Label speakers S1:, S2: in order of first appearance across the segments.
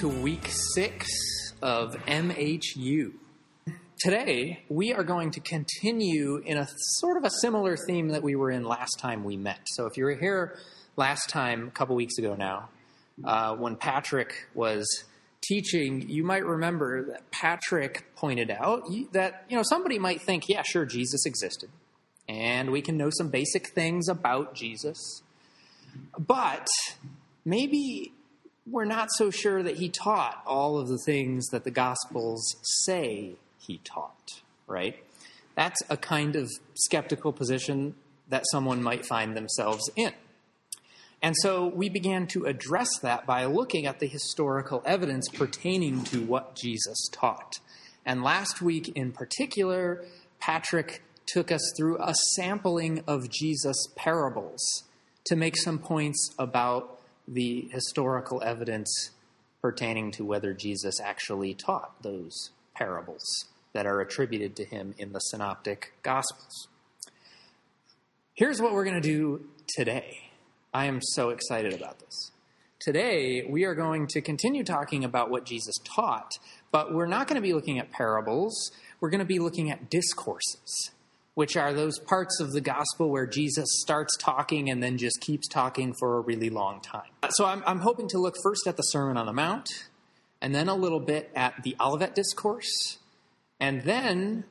S1: To week six of MHU. Today, we are going to continue in a sort of a similar theme that we were in last time we met. So, if you were here last time, a couple weeks ago now, uh, when Patrick was teaching, you might remember that Patrick pointed out that you know somebody might think, yeah, sure, Jesus existed, and we can know some basic things about Jesus, but maybe we're not so sure that he taught all of the things that the Gospels say he taught, right? That's a kind of skeptical position that someone might find themselves in. And so we began to address that by looking at the historical evidence pertaining to what Jesus taught. And last week in particular, Patrick took us through a sampling of Jesus' parables to make some points about the historical evidence pertaining to whether Jesus actually taught those parables that are attributed to him in the synoptic gospels. Here's what we're going to do today. I am so excited about this. Today, we are going to continue talking about what Jesus taught, but we're not going to be looking at parables. We're going to be looking at discourses which are those parts of the gospel where Jesus starts talking and then just keeps talking for a really long time. So I'm, I'm hoping to look first at the Sermon on the Mount, and then a little bit at the Olivet Discourse, and then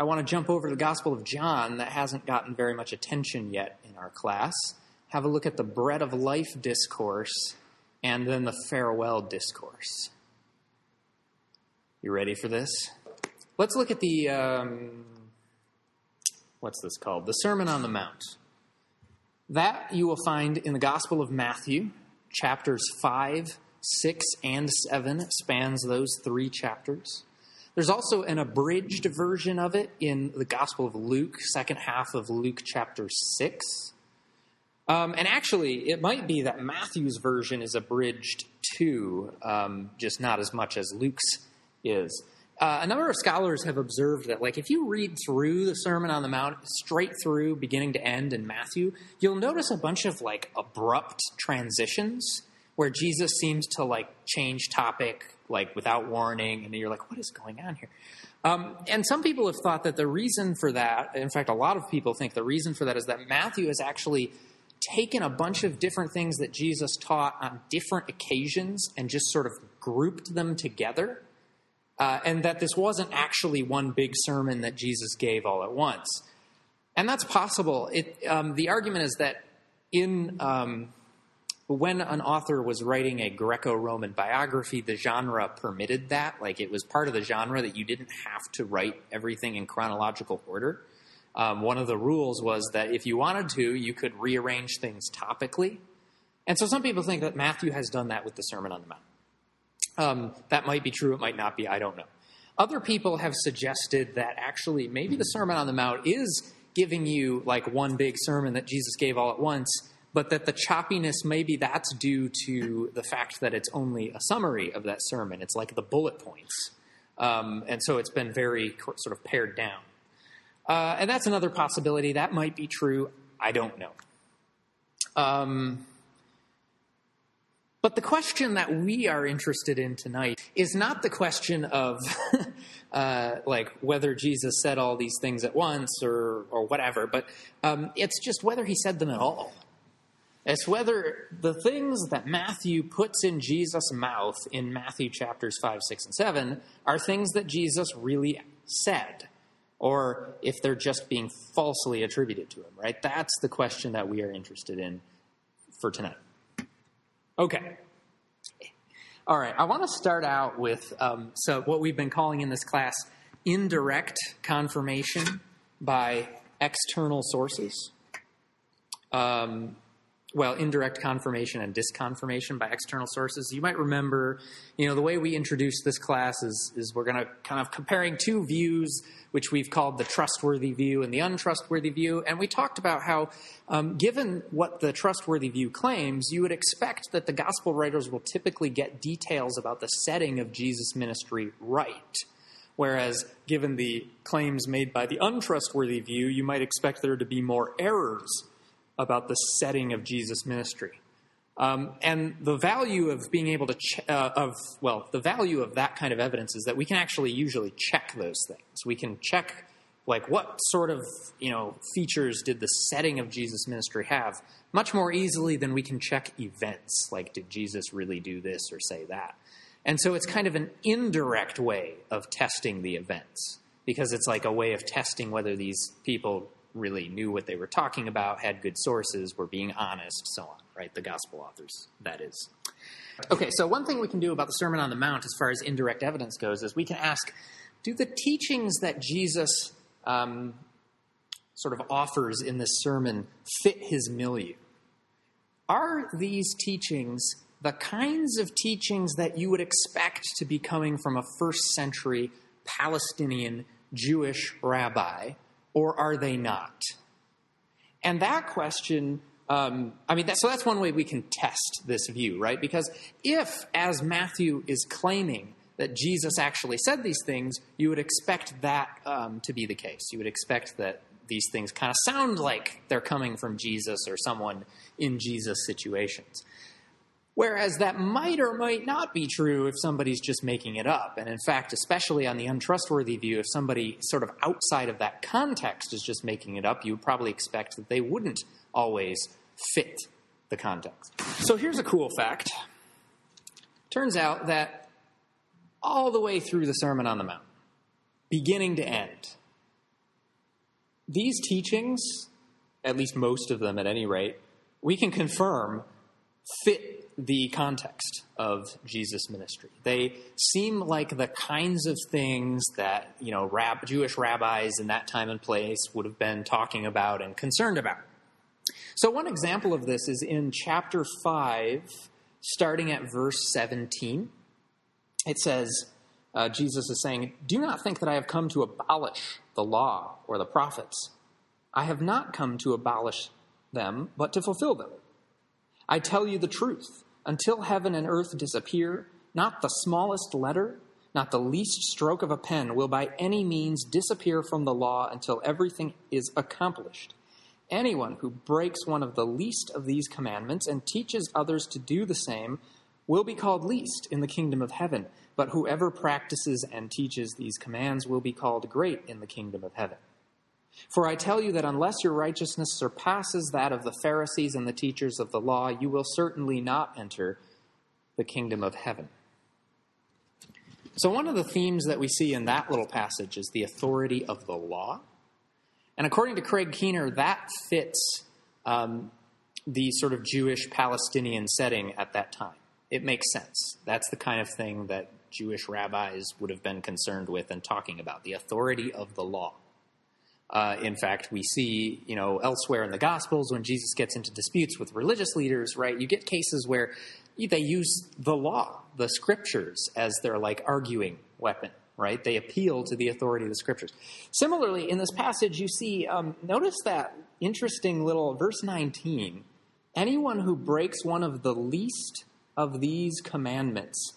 S1: I want to jump over to the Gospel of John that hasn't gotten very much attention yet in our class, have a look at the Bread of Life Discourse, and then the Farewell Discourse. You ready for this? Let's look at the. Um, what's this called? The Sermon on the Mount. That you will find in the Gospel of Matthew, chapters 5, 6, and 7 spans those three chapters. There's also an abridged version of it in the Gospel of Luke, second half of Luke chapter 6. Um, and actually, it might be that Matthew's version is abridged too, um, just not as much as Luke's is. Uh, a number of scholars have observed that, like, if you read through the Sermon on the Mount straight through, beginning to end in Matthew, you'll notice a bunch of like abrupt transitions where Jesus seems to like change topic like without warning, and then you're like, what is going on here? Um, and some people have thought that the reason for that, in fact, a lot of people think the reason for that is that Matthew has actually taken a bunch of different things that Jesus taught on different occasions and just sort of grouped them together uh, and that this wasn't actually one big sermon that Jesus gave all at once. And that's possible. It, um, the argument is that in um, when an author was writing a Greco-Roman biography, the genre permitted that. Like it was part of the genre that you didn't have to write everything in chronological order. Um, one of the rules was that if you wanted to, you could rearrange things topically. And so some people think that Matthew has done that with the Sermon on the Mount. Um, that might be true, it might not be, I don't know. Other people have suggested that actually maybe the Sermon on the Mount is giving you like one big sermon that Jesus gave all at once, but that the choppiness maybe that's due to the fact that it's only a summary of that sermon. It's like the bullet points. Um, and so it's been very sort of pared down. Uh, and that's another possibility. That might be true. I don't know. Um, but the question that we are interested in tonight is not the question of uh, like whether Jesus said all these things at once or or whatever, but um, it's just whether he said them at all. It's whether the things that Matthew puts in Jesus' mouth in Matthew chapters 5, 6, and 7 are things that Jesus really said, or if they're just being falsely attributed to him, right? That's the question that we are interested in for tonight. Okay. All right. I want to start out with um, so what we've been calling in this class indirect confirmation by external sources. Um, well, indirect confirmation and disconfirmation by external sources. You might remember, you know, the way we introduced this class is, is we're going to kind of comparing two views, which we've called the trustworthy view and the untrustworthy view. And we talked about how, um, given what the trustworthy view claims, you would expect that the gospel writers will typically get details about the setting of Jesus' ministry right. Whereas, given the claims made by the untrustworthy view, you might expect there to be more errors about the setting of Jesus' ministry. Um, and the value of being able to, ch- uh, of, well, the value of that kind of evidence is that we can actually usually check those things. We can check, like, what sort of, you know, features did the setting of Jesus' ministry have much more easily than we can check events. Like, did Jesus really do this or say that? And so it's kind of an indirect way of testing the events because it's like a way of testing whether these people really knew what they were talking about, had good sources, were being honest, so on, right? The gospel authors, that is. Okay, so one thing we can do about the Sermon on the Mount as far as indirect evidence goes is we can ask do the teachings that Jesus um, sort of offers in this sermon fit his milieu? Are these teachings the kinds of teachings that you would expect to be coming from a first century Palestinian Jewish rabbi or are they not? And that question, um, I mean, that, so that's one way we can test this view, right? Because if, as Matthew is claiming, that Jesus actually said these things, you would expect that um, to be the case. You would expect that these things kind of sound like they're coming from Jesus or someone in Jesus' situations. Whereas that might or might not be true if somebody's just making it up. And in fact, especially on the untrustworthy view, if somebody sort of outside of that context is just making it up, you probably expect that they wouldn't always fit the context. So here's a cool fact. Turns out that all the way through the Sermon on the Mount, beginning to end, these teachings, at least most of them at any rate, we can confirm fit the context of Jesus' ministry. They seem like the kinds of things that you know rab- Jewish rabbis in that time and place would have been talking about and concerned about. So one example of this is in chapter five, starting at verse seventeen. It says, uh, Jesus is saying, "Do not think that I have come to abolish the law or the prophets. I have not come to abolish them, but to fulfill them." I tell you the truth. Until heaven and earth disappear, not the smallest letter, not the least stroke of a pen will by any means disappear from the law until everything is accomplished. Anyone who breaks one of the least of these commandments and teaches others to do the same will be called least in the kingdom of heaven, but whoever practices and teaches these commands will be called great in the kingdom of heaven. For I tell you that unless your righteousness surpasses that of the Pharisees and the teachers of the law, you will certainly not enter the kingdom of heaven. So, one of the themes that we see in that little passage is the authority of the law. And according to Craig Keener, that fits um, the sort of Jewish Palestinian setting at that time. It makes sense. That's the kind of thing that Jewish rabbis would have been concerned with and talking about the authority of the law. Uh, in fact, we see, you know, elsewhere in the Gospels when Jesus gets into disputes with religious leaders, right? You get cases where they use the law, the scriptures, as their like arguing weapon, right? They appeal to the authority of the scriptures. Similarly, in this passage, you see, um, notice that interesting little verse 19. Anyone who breaks one of the least of these commandments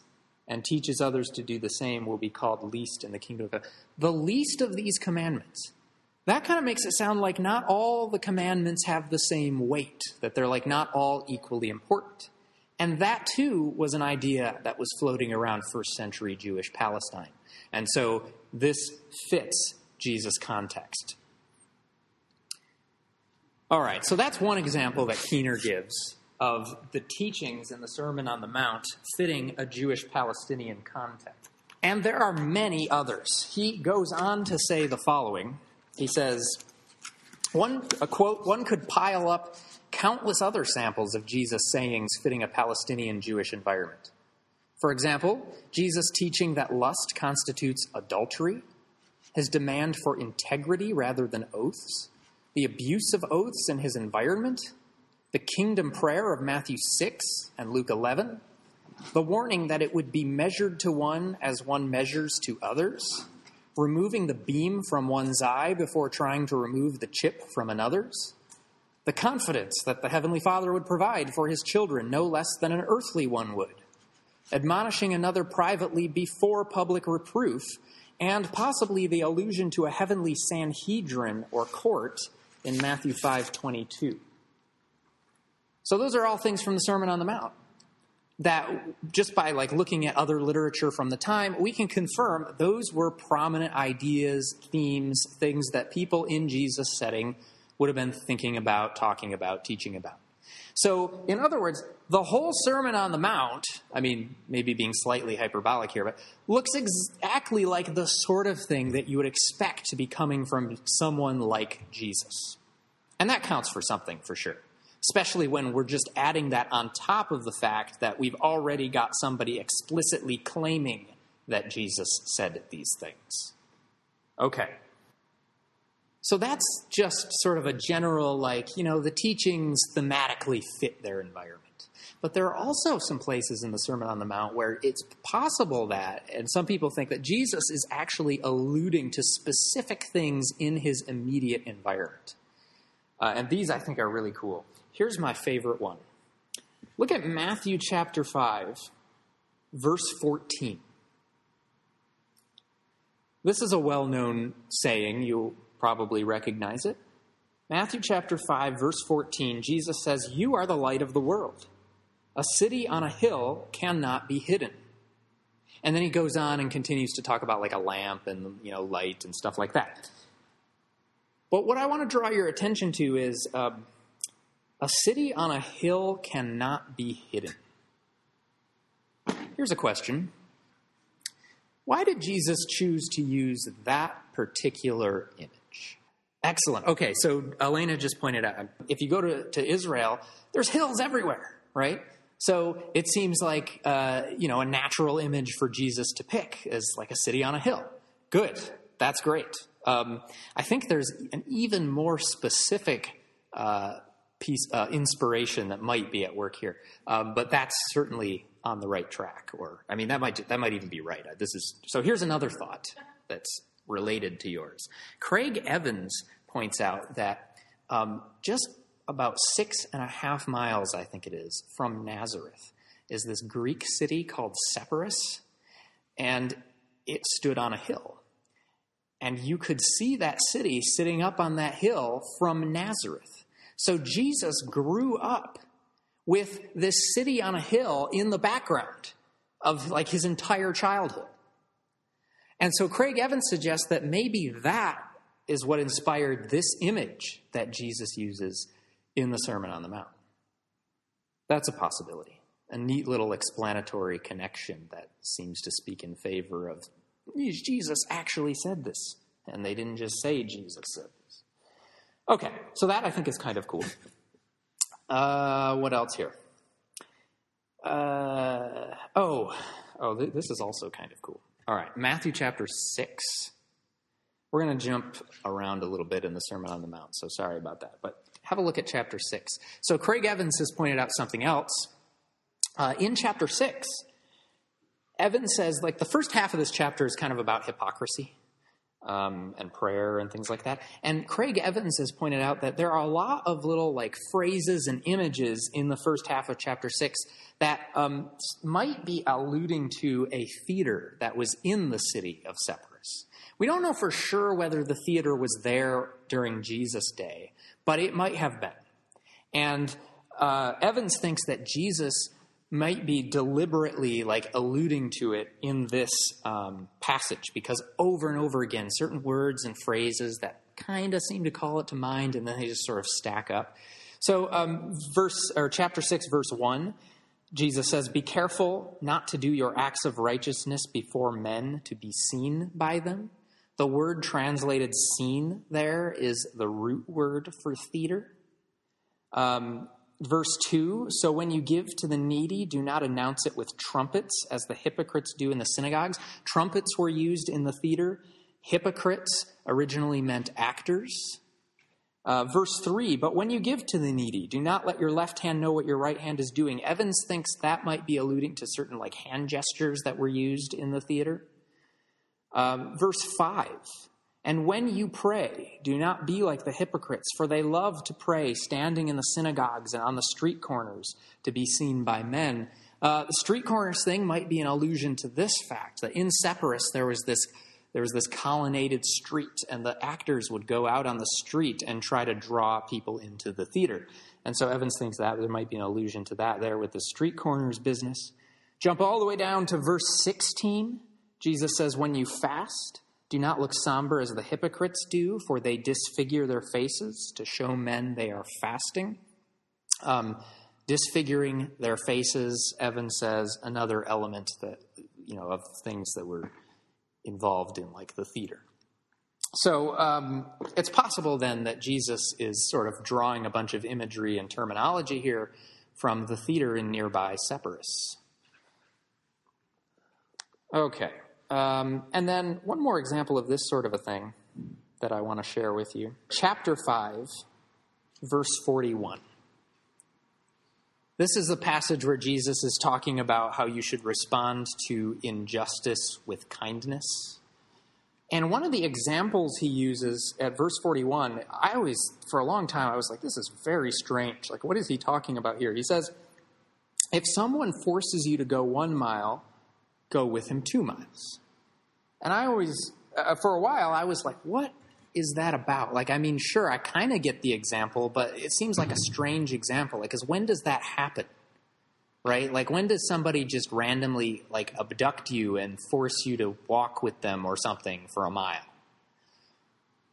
S1: and teaches others to do the same will be called least in the kingdom of God. The least of these commandments that kind of makes it sound like not all the commandments have the same weight, that they're like not all equally important. And that too was an idea that was floating around first century Jewish Palestine. And so this fits Jesus' context. All right, so that's one example that Keener gives of the teachings in the Sermon on the Mount fitting a Jewish Palestinian context. And there are many others. He goes on to say the following he says, one, a quote, one could pile up countless other samples of Jesus' sayings fitting a Palestinian Jewish environment. For example, Jesus' teaching that lust constitutes adultery, his demand for integrity rather than oaths, the abuse of oaths in his environment, the kingdom prayer of Matthew 6 and Luke 11, the warning that it would be measured to one as one measures to others, removing the beam from one's eye before trying to remove the chip from another's, the confidence that the Heavenly Father would provide for his children no less than an earthly one would, admonishing another privately before public reproof, and possibly the allusion to a heavenly Sanhedrin or court in Matthew 5:22. So those are all things from the Sermon on the Mount that just by like looking at other literature from the time, we can confirm those were prominent ideas, themes, things that people in Jesus' setting would have been thinking about, talking about, teaching about. So, in other words, the whole Sermon on the Mount, I mean, maybe being slightly hyperbolic here, but looks exactly like the sort of thing that you would expect to be coming from someone like Jesus. And that counts for something, for sure especially when we're just adding that on top of the fact that we've already got somebody explicitly claiming that Jesus said these things. Okay. So that's just sort of a general, like, you know, the teachings thematically fit their environment. But there are also some places in the Sermon on the Mount where it's possible that, and some people think that Jesus is actually alluding to specific things in his immediate environment. Uh, and these I think are really cool. Here's my favorite one. Look at Matthew chapter 5, verse 14. This is a well known saying. You'll probably recognize it. Matthew chapter 5, verse 14, Jesus says, You are the light of the world. A city on a hill cannot be hidden. And then he goes on and continues to talk about like a lamp and you know light and stuff like that. But what I want to draw your attention to is um, a city on a hill cannot be hidden. Here's a question Why did Jesus choose to use that particular image? Excellent. Okay, so Elena just pointed out if you go to, to Israel, there's hills everywhere, right? So it seems like uh, you know a natural image for Jesus to pick is like a city on a hill. Good, that's great. Um, I think there's an even more specific uh, piece uh, inspiration that might be at work here. Um, but that's certainly on the right track. Or I mean, that might that might even be right. This is so. Here's another thought that's related to yours. Craig Evans points out that um, just about six and a half miles, I think it is, from Nazareth is this Greek city called Sepphoris, and it stood on a hill. And you could see that city sitting up on that hill from Nazareth. So Jesus grew up with this city on a hill in the background of like his entire childhood. And so Craig Evans suggests that maybe that is what inspired this image that Jesus uses in the Sermon on the Mount. That's a possibility. A neat little explanatory connection that seems to speak in favor of Jesus actually said this. And they didn't just say Jesus said Okay, so that I think is kind of cool. Uh, what else here? Uh, oh, oh, th- this is also kind of cool. All right, Matthew chapter 6. We're going to jump around a little bit in the Sermon on the Mount, so sorry about that. But have a look at chapter 6. So Craig Evans has pointed out something else. Uh, in chapter 6, Evans says, like, the first half of this chapter is kind of about hypocrisy um, and prayer and things like that. And Craig Evans has pointed out that there are a lot of little like phrases and images in the first half of chapter six that um, might be alluding to a theater that was in the city of Sepphoris. We don't know for sure whether the theater was there during Jesus' day, but it might have been. And uh, Evans thinks that Jesus might be deliberately like alluding to it in this um, passage because over and over again, certain words and phrases that kind of seem to call it to mind, and then they just sort of stack up. So, um, verse or chapter six, verse one, Jesus says, "Be careful not to do your acts of righteousness before men to be seen by them." The word translated "seen" there is the root word for theater. Um, Verse 2 So when you give to the needy, do not announce it with trumpets, as the hypocrites do in the synagogues. Trumpets were used in the theater. Hypocrites originally meant actors. Uh, verse 3 But when you give to the needy, do not let your left hand know what your right hand is doing. Evans thinks that might be alluding to certain like hand gestures that were used in the theater. Um, verse 5 and when you pray, do not be like the hypocrites, for they love to pray standing in the synagogues and on the street corners to be seen by men. Uh, the street corners thing might be an allusion to this fact that in Sepphoris there was this, there was this colonnaded street, and the actors would go out on the street and try to draw people into the theater. And so Evans thinks that there might be an allusion to that there with the street corners business. Jump all the way down to verse 16. Jesus says, When you fast, do not look somber as the hypocrites do, for they disfigure their faces to show men they are fasting. Um, disfiguring their faces, Evan says, another element that, you know, of things that were involved in like the theater. So um, it's possible then that Jesus is sort of drawing a bunch of imagery and terminology here from the theater in nearby Sepphoris. Okay. Um, and then one more example of this sort of a thing that I want to share with you. Chapter 5, verse 41. This is the passage where Jesus is talking about how you should respond to injustice with kindness. And one of the examples he uses at verse 41, I always, for a long time, I was like, this is very strange. Like, what is he talking about here? He says, if someone forces you to go one mile, go with him two miles. And I always, uh, for a while, I was like, what is that about? Like, I mean, sure, I kind of get the example, but it seems like a strange example. Like, because when does that happen? Right? Like, when does somebody just randomly, like, abduct you and force you to walk with them or something for a mile?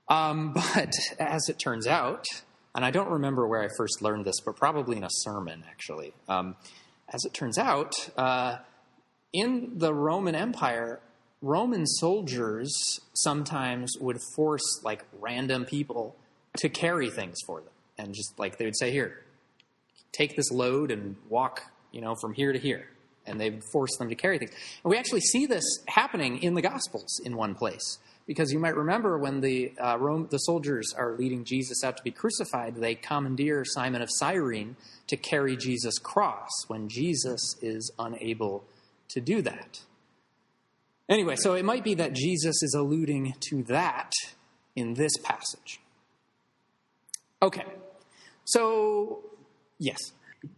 S1: Um, but as it turns out, and I don't remember where I first learned this, but probably in a sermon, actually. Um, as it turns out, uh, in the Roman Empire, Roman soldiers sometimes would force like random people to carry things for them. And just like they would say, here, take this load and walk, you know, from here to here. And they would force them to carry things. And we actually see this happening in the Gospels in one place. Because you might remember when the, uh, Rome, the soldiers are leading Jesus out to be crucified, they commandeer Simon of Cyrene to carry Jesus' cross when Jesus is unable to do that. Anyway, so it might be that Jesus is alluding to that in this passage. Okay, so yes,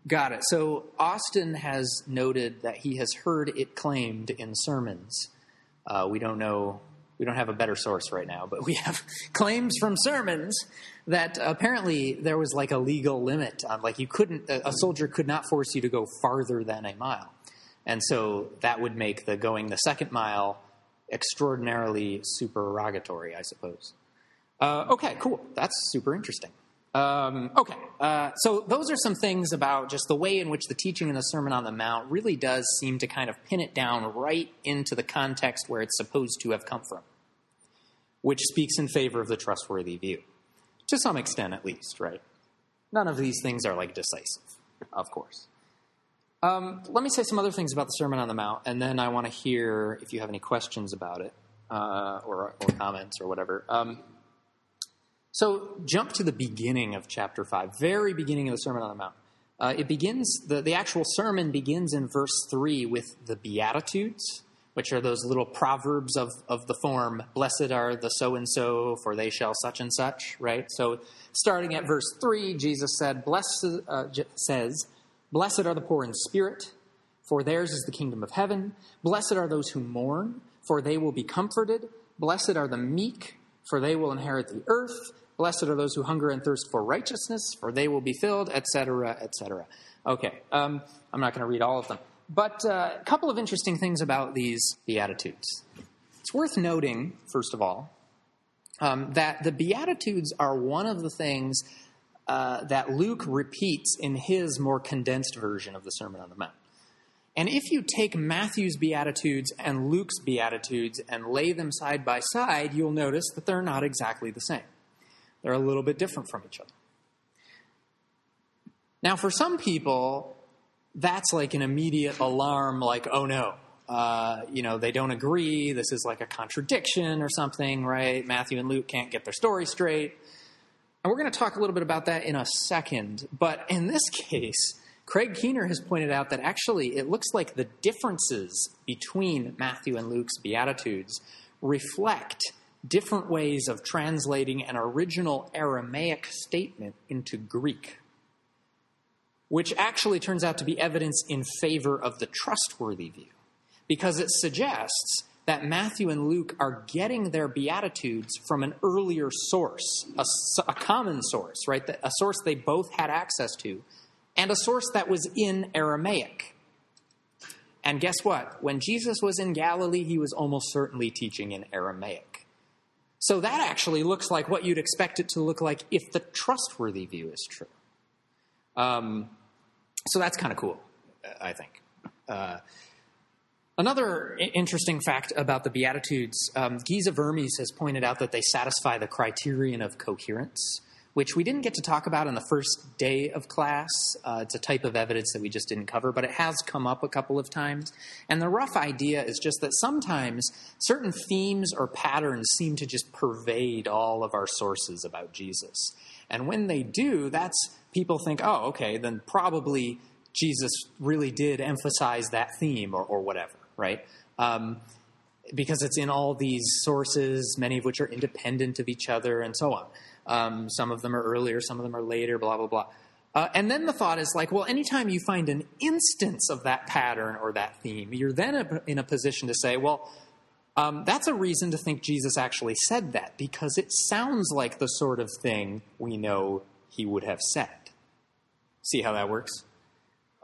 S1: got it. So Austin has noted that he has heard it claimed in sermons. Uh, we don't know, we don't have a better source right now, but we have claims from sermons that apparently there was like a legal limit on, like you couldn't, a soldier could not force you to go farther than a mile. And so that would make the going the second mile extraordinarily supererogatory, I suppose. Uh, okay, cool. That's super interesting. Um, okay, uh, so those are some things about just the way in which the teaching in the Sermon on the Mount really does seem to kind of pin it down right into the context where it's supposed to have come from, which speaks in favor of the trustworthy view, to some extent at least, right? None of these things are like decisive, of course. Um, let me say some other things about the Sermon on the Mount, and then I want to hear if you have any questions about it uh, or, or, comments or whatever. Um, so, jump to the beginning of chapter 5, very beginning of the Sermon on the Mount. Uh, it begins, the, the actual sermon begins in verse 3 with the Beatitudes, which are those little proverbs of, of the form, blessed are the so and so, for they shall such and such, right? So, starting at verse 3, Jesus said, blessed, uh, says, Blessed are the poor in spirit, for theirs is the kingdom of heaven. Blessed are those who mourn, for they will be comforted. Blessed are the meek, for they will inherit the earth. Blessed are those who hunger and thirst for righteousness, for they will be filled, etc., etc. Okay, um, I'm not going to read all of them. But uh, a couple of interesting things about these Beatitudes. It's worth noting, first of all, um, that the Beatitudes are one of the things uh, that Luke repeats in his more condensed version of the Sermon on the Mount. And if you take Matthew's Beatitudes and Luke's Beatitudes and lay them side by side, you'll notice that they're not exactly the same. They're a little bit different from each other. Now, for some people, that's like an immediate alarm, like, oh no, uh, you know, they don't agree. This is like a contradiction or something, right? Matthew and Luke can't get their story straight. And we're going to talk a little bit about that in a second. But in this case, Craig Keener has pointed out that actually it looks like the differences between Matthew and Luke's Beatitudes reflect different ways of translating an original Aramaic statement into Greek, which actually turns out to be evidence in favor of the trustworthy view, because it suggests that Matthew and Luke are getting their Beatitudes from an earlier source, a, a common source, right? A source they both had access to, and a source that was in Aramaic. And guess what? When Jesus was in Galilee, he was almost certainly teaching in Aramaic. So that actually looks like what you'd expect it to look like if the trustworthy view is true. Um, so that's kind of cool, I think. Uh, Another interesting fact about the Beatitudes, um, Geza Vermes has pointed out that they satisfy the criterion of coherence, which we didn't get to talk about in the first day of class. Uh, it's a type of evidence that we just didn't cover, but it has come up a couple of times. And the rough idea is just that sometimes certain themes or patterns seem to just pervade all of our sources about Jesus. And when they do, that's people think, oh, okay, then probably Jesus really did emphasize that theme or, or whatever right? Um, because it's in all these sources, many of which are independent of each other, and so on. Um, some of them are earlier, some of them are later, blah, blah, blah. Uh, and then the thought is like, well, anytime you find an instance of that pattern or that theme, you're then in a position to say, well, um, that's a reason to think Jesus actually said that because it sounds like the sort of thing we know he would have said. See how that works?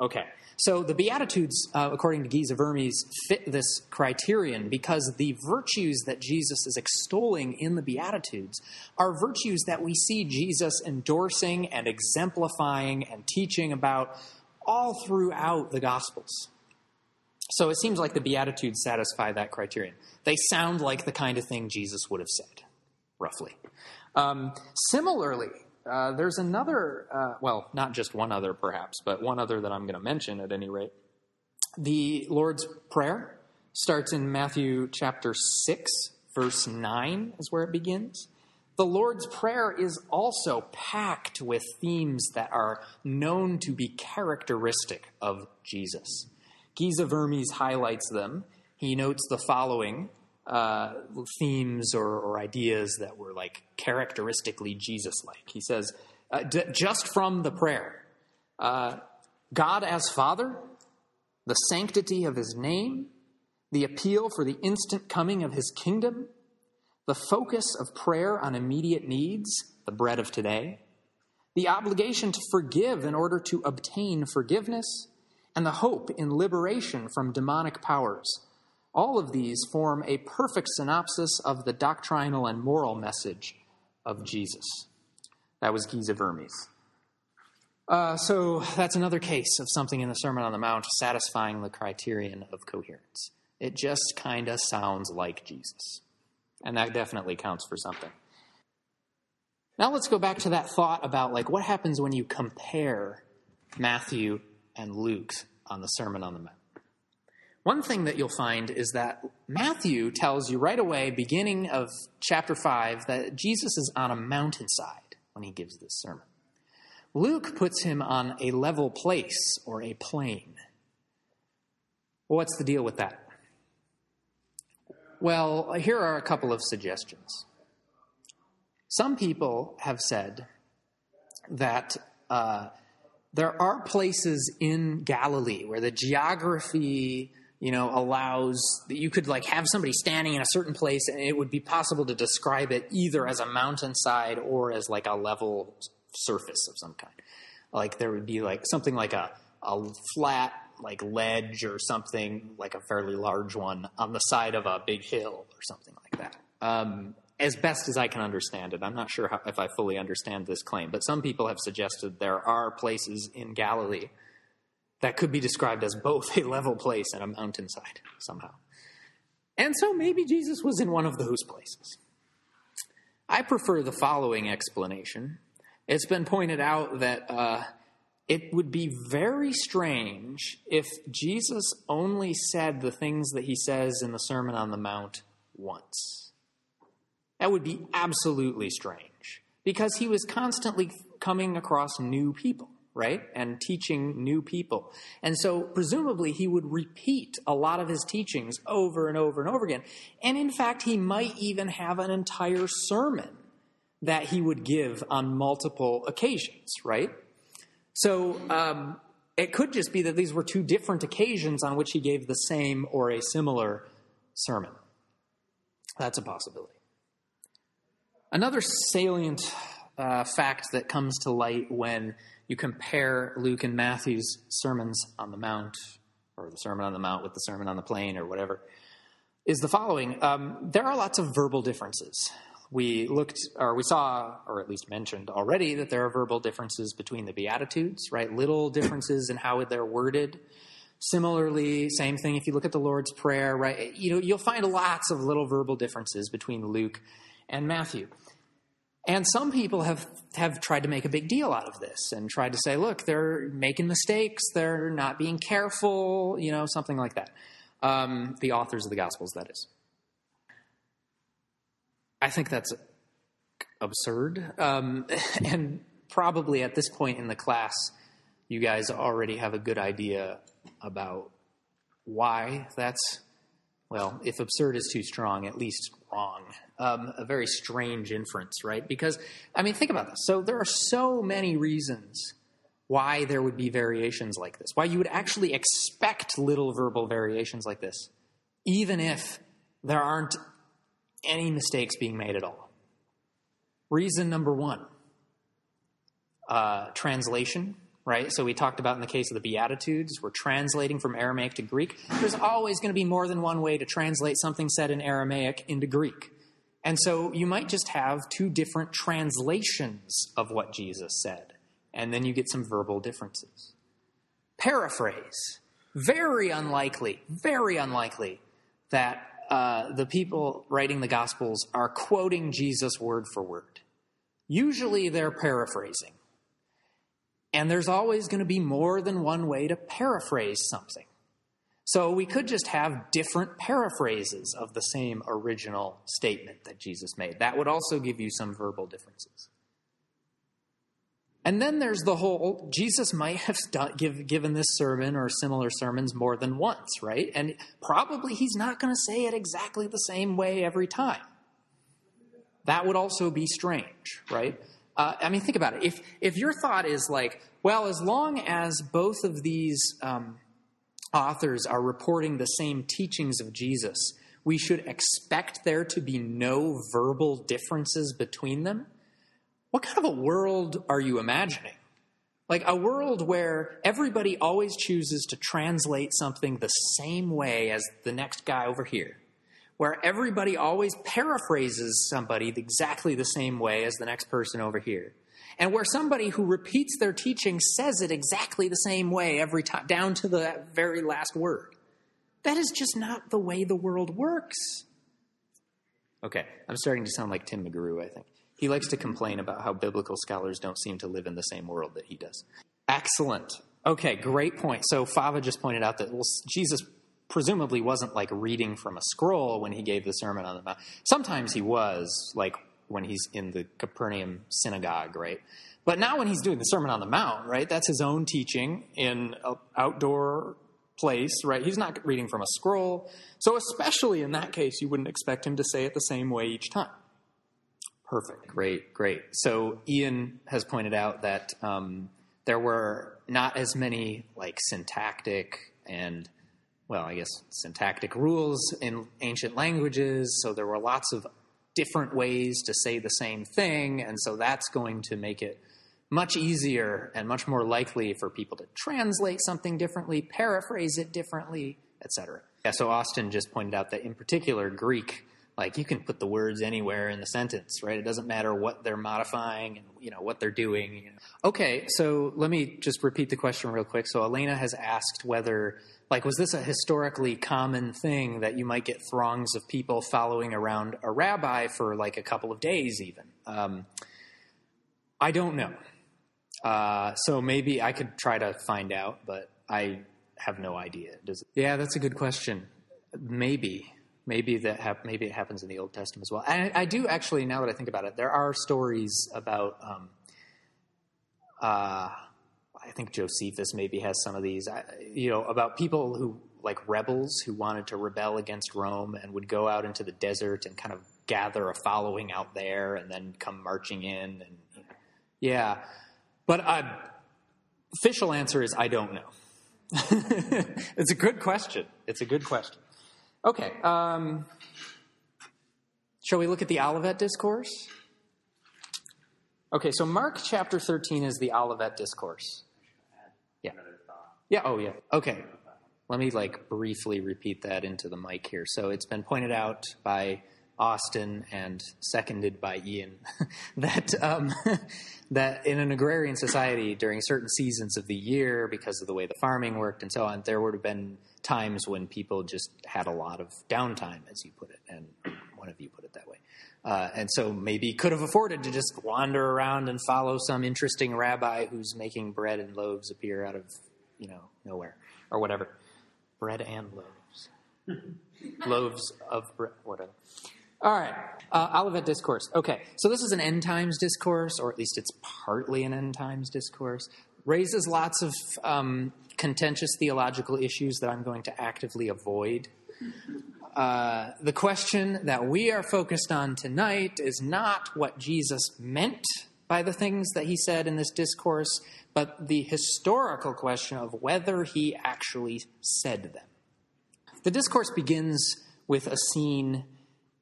S1: Okay. So the Beatitudes, uh, according to Geza Vermes, fit this criterion because the virtues that Jesus is extolling in the Beatitudes are virtues that we see Jesus endorsing and exemplifying and teaching about all throughout the Gospels. So it seems like the Beatitudes satisfy that criterion. They sound like the kind of thing Jesus would have said, roughly. Um, similarly, uh, there's another, uh, well, not just one other perhaps, but one other that I'm going to mention at any rate. The Lord's Prayer starts in Matthew chapter 6, verse 9 is where it begins. The Lord's Prayer is also packed with themes that are known to be characteristic of Jesus. Geza Vermes highlights them. He notes the following uh, themes or, or, ideas that were like characteristically Jesus like. He says, uh, d- just from the prayer, uh, God as Father, the sanctity of his name, the appeal for the instant coming of his kingdom, the focus of prayer on immediate needs, the bread of today, the obligation to forgive in order to obtain forgiveness, and the hope in liberation from demonic powers all of these form a perfect synopsis of the doctrinal and moral message of Jesus. That was Geza Vermes. Uh, so that's another case of something in the Sermon on the Mount satisfying the criterion of coherence. It just kind of sounds like Jesus. And that definitely counts for something. Now let's go back to that thought about like what happens when you compare Matthew and Luke on the Sermon on the Mount. One thing that you'll find is that Matthew tells you right away, beginning of chapter 5, that Jesus is on a mountainside when he gives this sermon. Luke puts him on a level place or a plain. What's the deal with that? Well, here are a couple of suggestions. Some people have said that uh, there are places in Galilee where the geography you know, allows that you could like have somebody standing in a certain place and it would be possible to describe it either as a mountainside or as like a level surface of some kind. Like there would be like something like a, a flat like ledge or something like a fairly large one on the side of a big hill or something like that. Um, as best as I can understand it, I'm not sure how, if I fully understand this claim, but some people have suggested there are places in Galilee that could be described as both a level place and a mountainside somehow. And so maybe Jesus was in one of those places. I prefer the following explanation. It's been pointed out that uh, it would be very strange if Jesus only said the things that he says in the Sermon on the Mount once. That would be absolutely strange because he was constantly coming across new people right? And teaching new people. And so presumably he would repeat a lot of his teachings over and over and over again. And in fact, he might even have an entire sermon that he would give on multiple occasions, right? So um, it could just be that these were two different occasions on which he gave the same or a similar sermon. That's a possibility. Another salient uh, fact that comes to light when you compare Luke and Matthew's sermons on the Mount, or the Sermon on the Mount with the Sermon on the Plain, or whatever, is the following. Um, there are lots of verbal differences. We looked, or we saw, or at least mentioned already, that there are verbal differences between the Beatitudes, right? Little differences in how they're worded. Similarly, same thing if you look at the Lord's Prayer, right? You know, you'll find lots of little verbal differences between Luke and Matthew. And some people have, have tried to make a big deal out of this and tried to say, look, they're making mistakes, they're not being careful, you know, something like that. Um, the authors of the Gospels, that is. I think that's absurd. Um, and probably at this point in the class, you guys already have a good idea about why that's, well, if absurd is too strong, at least wrong. Um, a very strange inference, right? Because, I mean, think about this. So there are so many reasons why there would be variations like this, why you would actually expect little verbal variations like this, even if there aren't any mistakes being made at all. Reason number one uh, translation right? So we talked about in the case of the Beatitudes, we're translating from Aramaic to Greek. There's always going to be more than one way to translate something said in Aramaic into Greek. And so you might just have two different translations of what Jesus said, and then you get some verbal differences. Paraphrase. Very unlikely, very unlikely that uh, the people writing the Gospels are quoting Jesus word for word. Usually they're paraphrasing. And there's always going to be more than one way to paraphrase something. So we could just have different paraphrases of the same original statement that Jesus made. That would also give you some verbal differences. And then there's the whole Jesus might have done, give, given this sermon or similar sermons more than once, right? And probably he's not going to say it exactly the same way every time. That would also be strange, right? Uh, I mean, think about it. If if your thought is like, well, as long as both of these um, authors are reporting the same teachings of Jesus, we should expect there to be no verbal differences between them. What kind of a world are you imagining? Like a world where everybody always chooses to translate something the same way as the next guy over here where everybody always paraphrases somebody exactly the same way as the next person over here. And where somebody who repeats their teaching says it exactly the same way every time, down to the very last word. That is just not the way the world works. Okay, I'm starting to sound like Tim McGrew, I think. He likes to complain about how biblical scholars don't seem to live in the same world that he does. Excellent. Okay, great point. So Fava just pointed out that well, Jesus presumably wasn't like reading from a scroll when he gave the Sermon on the Mount. Sometimes he was, like when he's in the Capernaum synagogue, right? But now when he's doing the Sermon on the Mount, right, that's his own teaching in an outdoor place, right? He's not reading from a scroll. So, especially in that case, you wouldn't expect him to say it the same way each time. Perfect. Great, great. So, Ian has pointed out that um, there were not as many like syntactic and well, I guess syntactic rules in ancient languages. So there were lots of different ways to say the same thing. And so that's going to make it much easier and much more likely for people to translate something differently, paraphrase it differently, etc. Yeah, so Austin just pointed out that in particular, Greek, like you can put the words anywhere in the sentence, right? It doesn't matter what they're modifying and you know what they're doing. You know. Okay, so let me just repeat the question real quick. So Elena has asked whether like, was this a historically common thing that you might get throngs of people following around a rabbi for like a couple of days, even? Um, I don't know. Uh, so maybe I could try to find out, but I have no idea. Does it? Yeah, that's a good question. Maybe, maybe that hap- maybe it happens in the Old Testament as well. I, I do actually, now that I think about it, there are stories about. Um, uh, I think Josephus maybe has some of these, you know, about people who like rebels who wanted to rebel against Rome and would go out into the desert and kind of gather a following out there and then come marching in and yeah. But official answer is I don't know. it's a good question. It's a good question. Okay. Um, Shall we look at the Olivet Discourse? Okay, so Mark chapter 13 is the Olivet Discourse. Yeah. Oh yeah. Okay. Let me like briefly repeat that into the mic here. So it's been pointed out by Austin and seconded by Ian that um, that in an agrarian society during certain seasons of the year, because of the way the farming worked and so on, there would have been times when people just had a lot of downtime, as you put it, and one of you put it that way. Uh, and so maybe could have afforded to just wander around and follow some interesting rabbi who's making bread and loaves appear out of you know nowhere or whatever, bread and loaves, loaves of bread, whatever. All right, uh, Olivet Discourse. Okay, so this is an end times discourse, or at least it's partly an end times discourse. Raises lots of um, contentious theological issues that I'm going to actively avoid. Uh, the question that we are focused on tonight is not what Jesus meant by the things that he said in this discourse, but the historical question of whether he actually said them. The discourse begins with a scene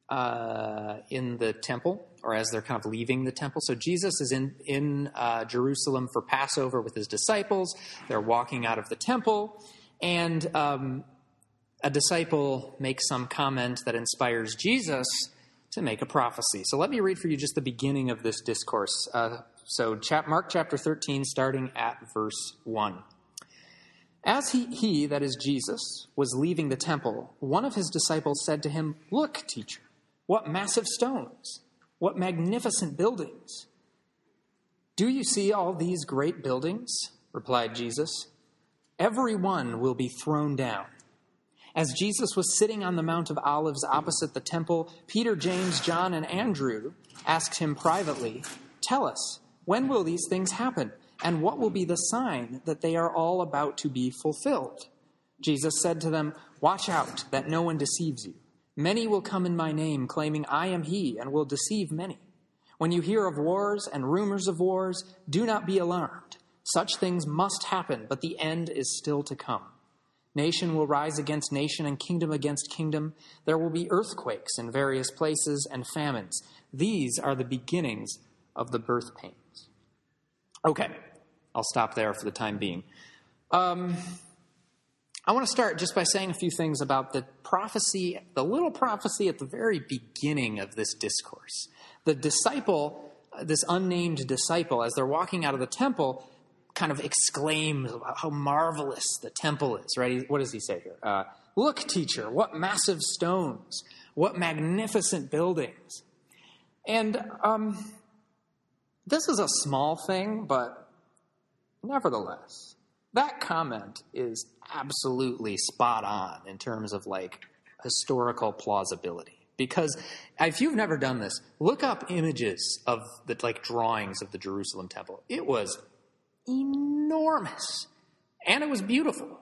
S1: uh, in the temple, or as they're kind of leaving the temple. So Jesus is in in uh, Jerusalem for Passover with his disciples. They're walking out of the temple, and um, a disciple makes some comment that inspires Jesus to make a prophecy. So let me read for you just the beginning of this discourse. Uh, so chap- Mark chapter 13, starting at verse 1. As he, he, that is Jesus, was leaving the temple, one of his disciples said to him, Look, teacher, what massive stones! What magnificent buildings! Do you see all these great buildings? replied Jesus. Every one will be thrown down. As Jesus was sitting on the Mount of Olives opposite the temple, Peter, James, John, and Andrew asked him privately, Tell us, when will these things happen? And what will be the sign that they are all about to be fulfilled? Jesus said to them, Watch out that no one deceives you. Many will come in my name, claiming I am he, and will deceive many. When you hear of wars and rumors of wars, do not be alarmed. Such things must happen, but the end is still to come. Nation will rise against nation and kingdom against kingdom. There will be earthquakes in various places and famines. These are the beginnings of the birth pains. Okay, I'll stop there for the time being. Um, I want to start just by saying a few things about the prophecy, the little prophecy at the very beginning of this discourse. The disciple, this unnamed disciple, as they're walking out of the temple, kind of exclaims about how marvelous the temple is, right? What does he say here? Uh, Look, teacher, what massive stones, what magnificent buildings. And um, this is a small thing, but nevertheless, that comment is absolutely spot on in terms of like historical plausibility. Because if you've never done this, look up images of the like drawings of the Jerusalem temple. It was enormous and it was beautiful.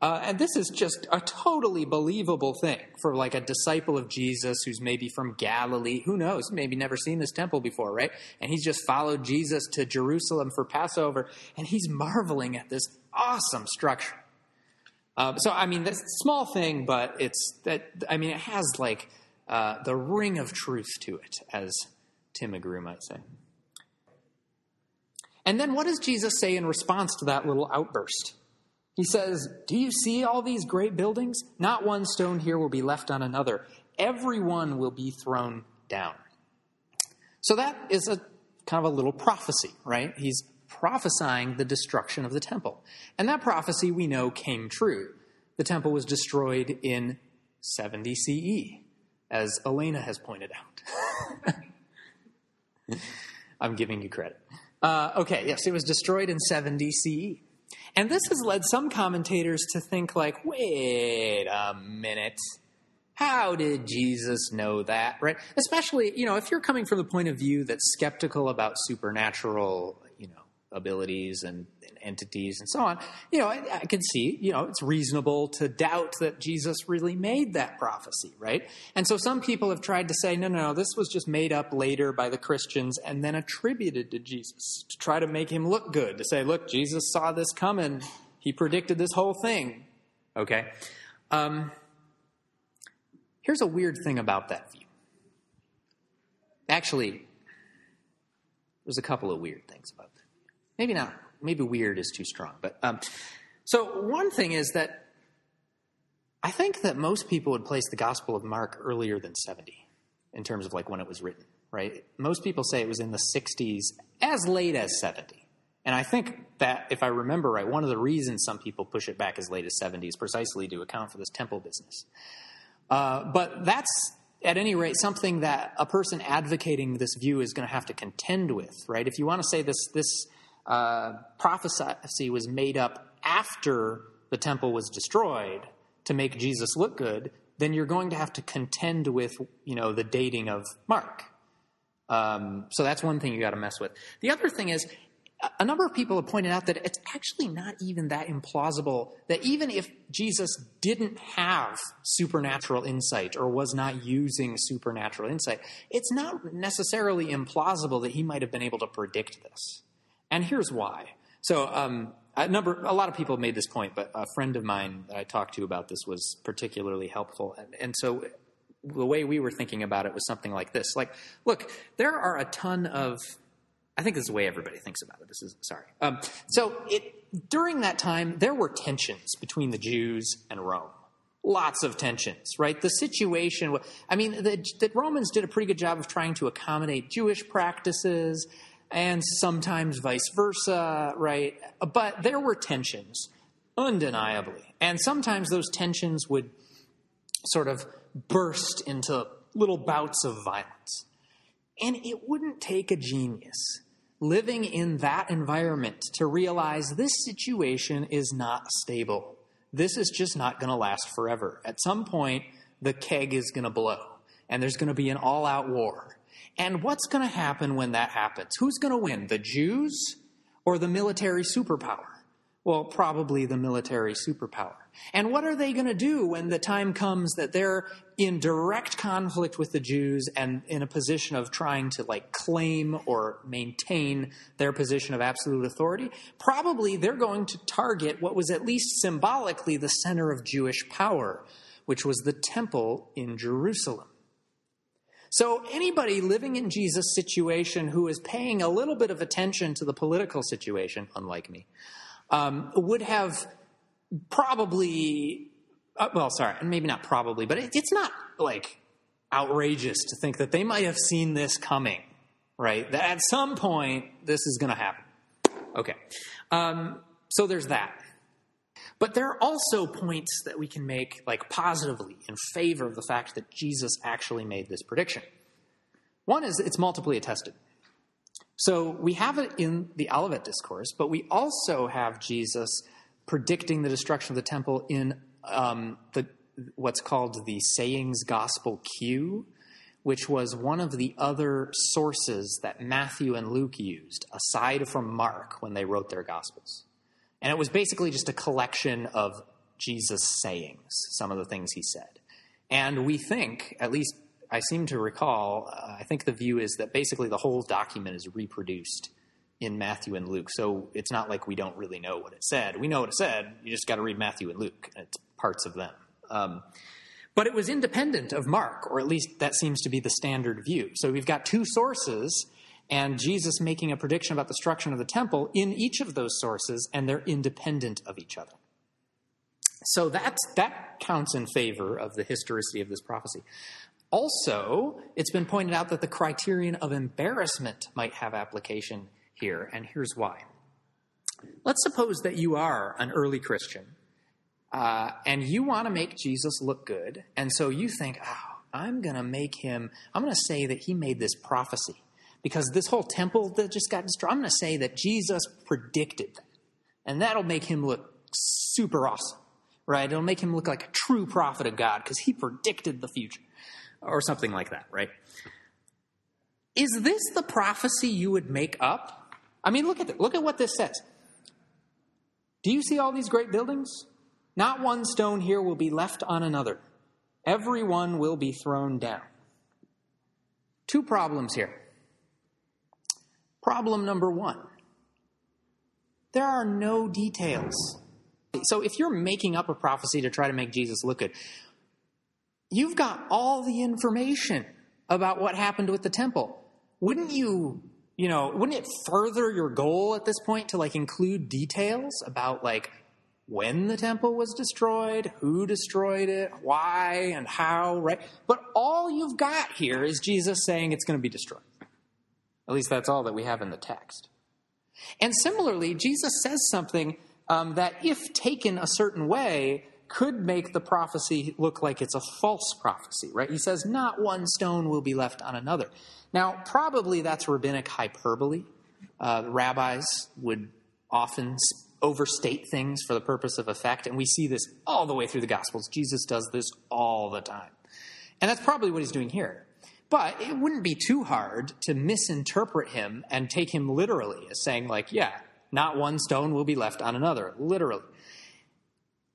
S1: Uh, and this is just a totally believable thing for like a disciple of Jesus who's maybe from Galilee. Who knows? Maybe never seen this temple before, right? And he's just followed Jesus to Jerusalem for Passover, and he's marveling at this awesome structure. Uh, so, I mean, that's a small thing, but it's that. I mean, it has like uh, the ring of truth to it, as Tim McGrew might say. And then, what does Jesus say in response to that little outburst? He says, Do you see all these great buildings? Not one stone here will be left on another. Every one will be thrown down. So that is a kind of a little prophecy, right? He's prophesying the destruction of the temple. And that prophecy we know came true. The temple was destroyed in 70 CE, as Elena has pointed out. I'm giving you credit. Uh, okay, yes, it was destroyed in 70 CE. And this has led some commentators to think, like, wait a minute. How did Jesus know that, right? Especially, you know, if you're coming from the point of view that's skeptical about supernatural, you know, abilities and, entities and so on, you know, I, I can see, you know, it's reasonable to doubt that Jesus really made that prophecy, right? And so some people have tried to say, no, no, no, this was just made up later by the Christians and then attributed to Jesus to try to make him look good, to say, look, Jesus saw this coming. He predicted this whole thing. Okay? Um, here's a weird thing about that view. actually, there's a couple of weird things about that. Maybe not. Maybe weird is too strong. But um, so one thing is that I think that most people would place the Gospel of Mark earlier than 70 in terms of like when it was written, right? Most people say it was in the 60s, as late as 70. And I think that, if I remember right, one of the reasons some people push it back as late as 70 is precisely to account for this temple business. Uh, but that's, at any rate, something that a person advocating this view is going to have to contend with, right? If you want to say this, this uh, prophecy was made up after the temple was destroyed to make Jesus look good, then you're going to have to contend with, you know, the dating of Mark. Um, so that's one thing you got to mess with. The other thing is, a number of people have pointed out that it's actually not even that implausible that even if Jesus didn't have supernatural insight or was not using supernatural insight, it's not necessarily implausible that he might have been able to predict this. And here's why. So, um, a number, a lot of people made this point, but a friend of mine that I talked to about this was particularly helpful. And, and so, the way we were thinking about it was something like this: like, look, there are a ton of I think this is the way everybody thinks about it. This is sorry. Um, so it, during that time, there were tensions between the Jews and Rome. Lots of tensions, right? The situation. I mean, the, the Romans did a pretty good job of trying to accommodate Jewish practices, and sometimes vice versa, right? But there were tensions, undeniably, and sometimes those tensions would sort of burst into little bouts of violence. And it wouldn't take a genius living in that environment to realize this situation is not stable. This is just not going to last forever. At some point, the keg is going to blow, and there's going to be an all out war. And what's going to happen when that happens? Who's going to win, the Jews or the military superpower? Well, probably the military superpower. And what are they going to do when the time comes that they're in direct conflict with the Jews and in a position of trying to like claim or maintain their position of absolute authority? Probably they're going to target what was at least symbolically the center of Jewish power, which was the temple in Jerusalem. So, anybody living in Jesus' situation who is paying a little bit of attention to the political situation, unlike me, um, would have probably, uh, well, sorry, maybe not probably, but it, it's not like outrageous to think that they might have seen this coming, right? That at some point this is going to happen. Okay. Um, so there's that. But there are also points that we can make, like positively, in favor of the fact that Jesus actually made this prediction. One is it's multiply attested. So we have it in the Olivet Discourse, but we also have Jesus predicting the destruction of the temple in um, the what's called the Sayings Gospel Q, which was one of the other sources that Matthew and Luke used, aside from Mark, when they wrote their Gospels. And it was basically just a collection of Jesus' sayings, some of the things he said. And we think, at least I seem to recall, uh, I think the view is that basically the whole document is reproduced in Matthew and Luke. So it's not like we don't really know what it said. We know what it said. You just got to read Matthew and Luke. It's parts of them. Um, but it was independent of Mark, or at least that seems to be the standard view. So we've got two sources, and Jesus making a prediction about the destruction of the temple in each of those sources, and they're independent of each other. So that's, that counts in favor of the historicity of this prophecy. Also, it's been pointed out that the criterion of embarrassment might have application here, and here's why. Let's suppose that you are an early Christian uh, and you want to make Jesus look good, and so you think, oh, I'm going to make him, I'm going to say that he made this prophecy because this whole temple that just got destroyed, I'm going to say that Jesus predicted that, and that'll make him look super awesome, right? It'll make him look like a true prophet of God because he predicted the future or something like that, right? Is this the prophecy you would make up? I mean, look at it. Look at what this says. Do you see all these great buildings? Not one stone here will be left on another. Every one will be thrown down. Two problems here. Problem number one there are no details. So if you're making up a prophecy to try to make Jesus look good, you've got all the information about what happened with the temple. wouldn't you, you know, wouldn't it further your goal at this point to like include details about like when the temple was destroyed, who destroyed it, why and how, right? But all you've got here is Jesus saying it's going to be destroyed. At least that's all that we have in the text. And similarly, Jesus says something um, that, if taken a certain way, could make the prophecy look like it's a false prophecy, right? He says, Not one stone will be left on another. Now, probably that's rabbinic hyperbole. Uh, rabbis would often overstate things for the purpose of effect, and we see this all the way through the Gospels. Jesus does this all the time. And that's probably what he's doing here. But it wouldn't be too hard to misinterpret him and take him literally as saying, like, yeah, not one stone will be left on another, literally.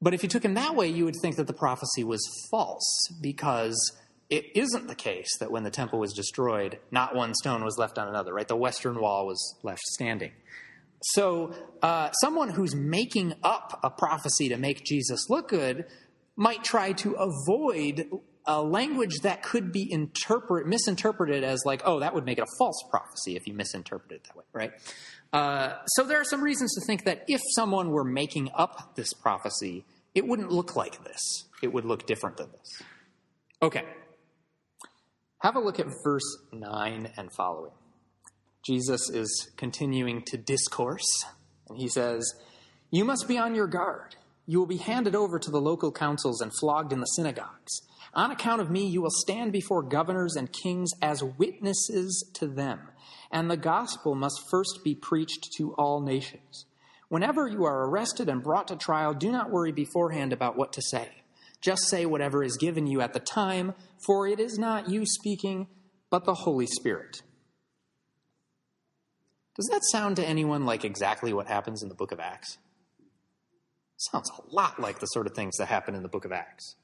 S1: But if you took him that way, you would think that the prophecy was false because it isn't the case that when the temple was destroyed, not one stone was left on another, right? The western wall was left standing. So, uh, someone who's making up a prophecy to make Jesus look good might try to avoid a language that could be interpret, misinterpreted as like, oh, that would make it a false prophecy if you misinterpret it that way, right? Uh, so there are some reasons to think that if someone were making up this prophecy, it wouldn't look like this. It would look different than this. Okay. Have a look at verse 9 and following. Jesus is continuing to discourse, and he says, You must be on your guard. You will be handed over to the local councils and flogged in the synagogues. On account of me, you will stand before governors and kings as witnesses to them, and the gospel must first be preached to all nations. Whenever you are arrested and brought to trial, do not worry beforehand about what to say. Just say whatever is given you at the time, for it is not you speaking, but the Holy Spirit. Does that sound to anyone like exactly what happens in the book of Acts? Sounds a lot like the sort of things that happen in the book of Acts.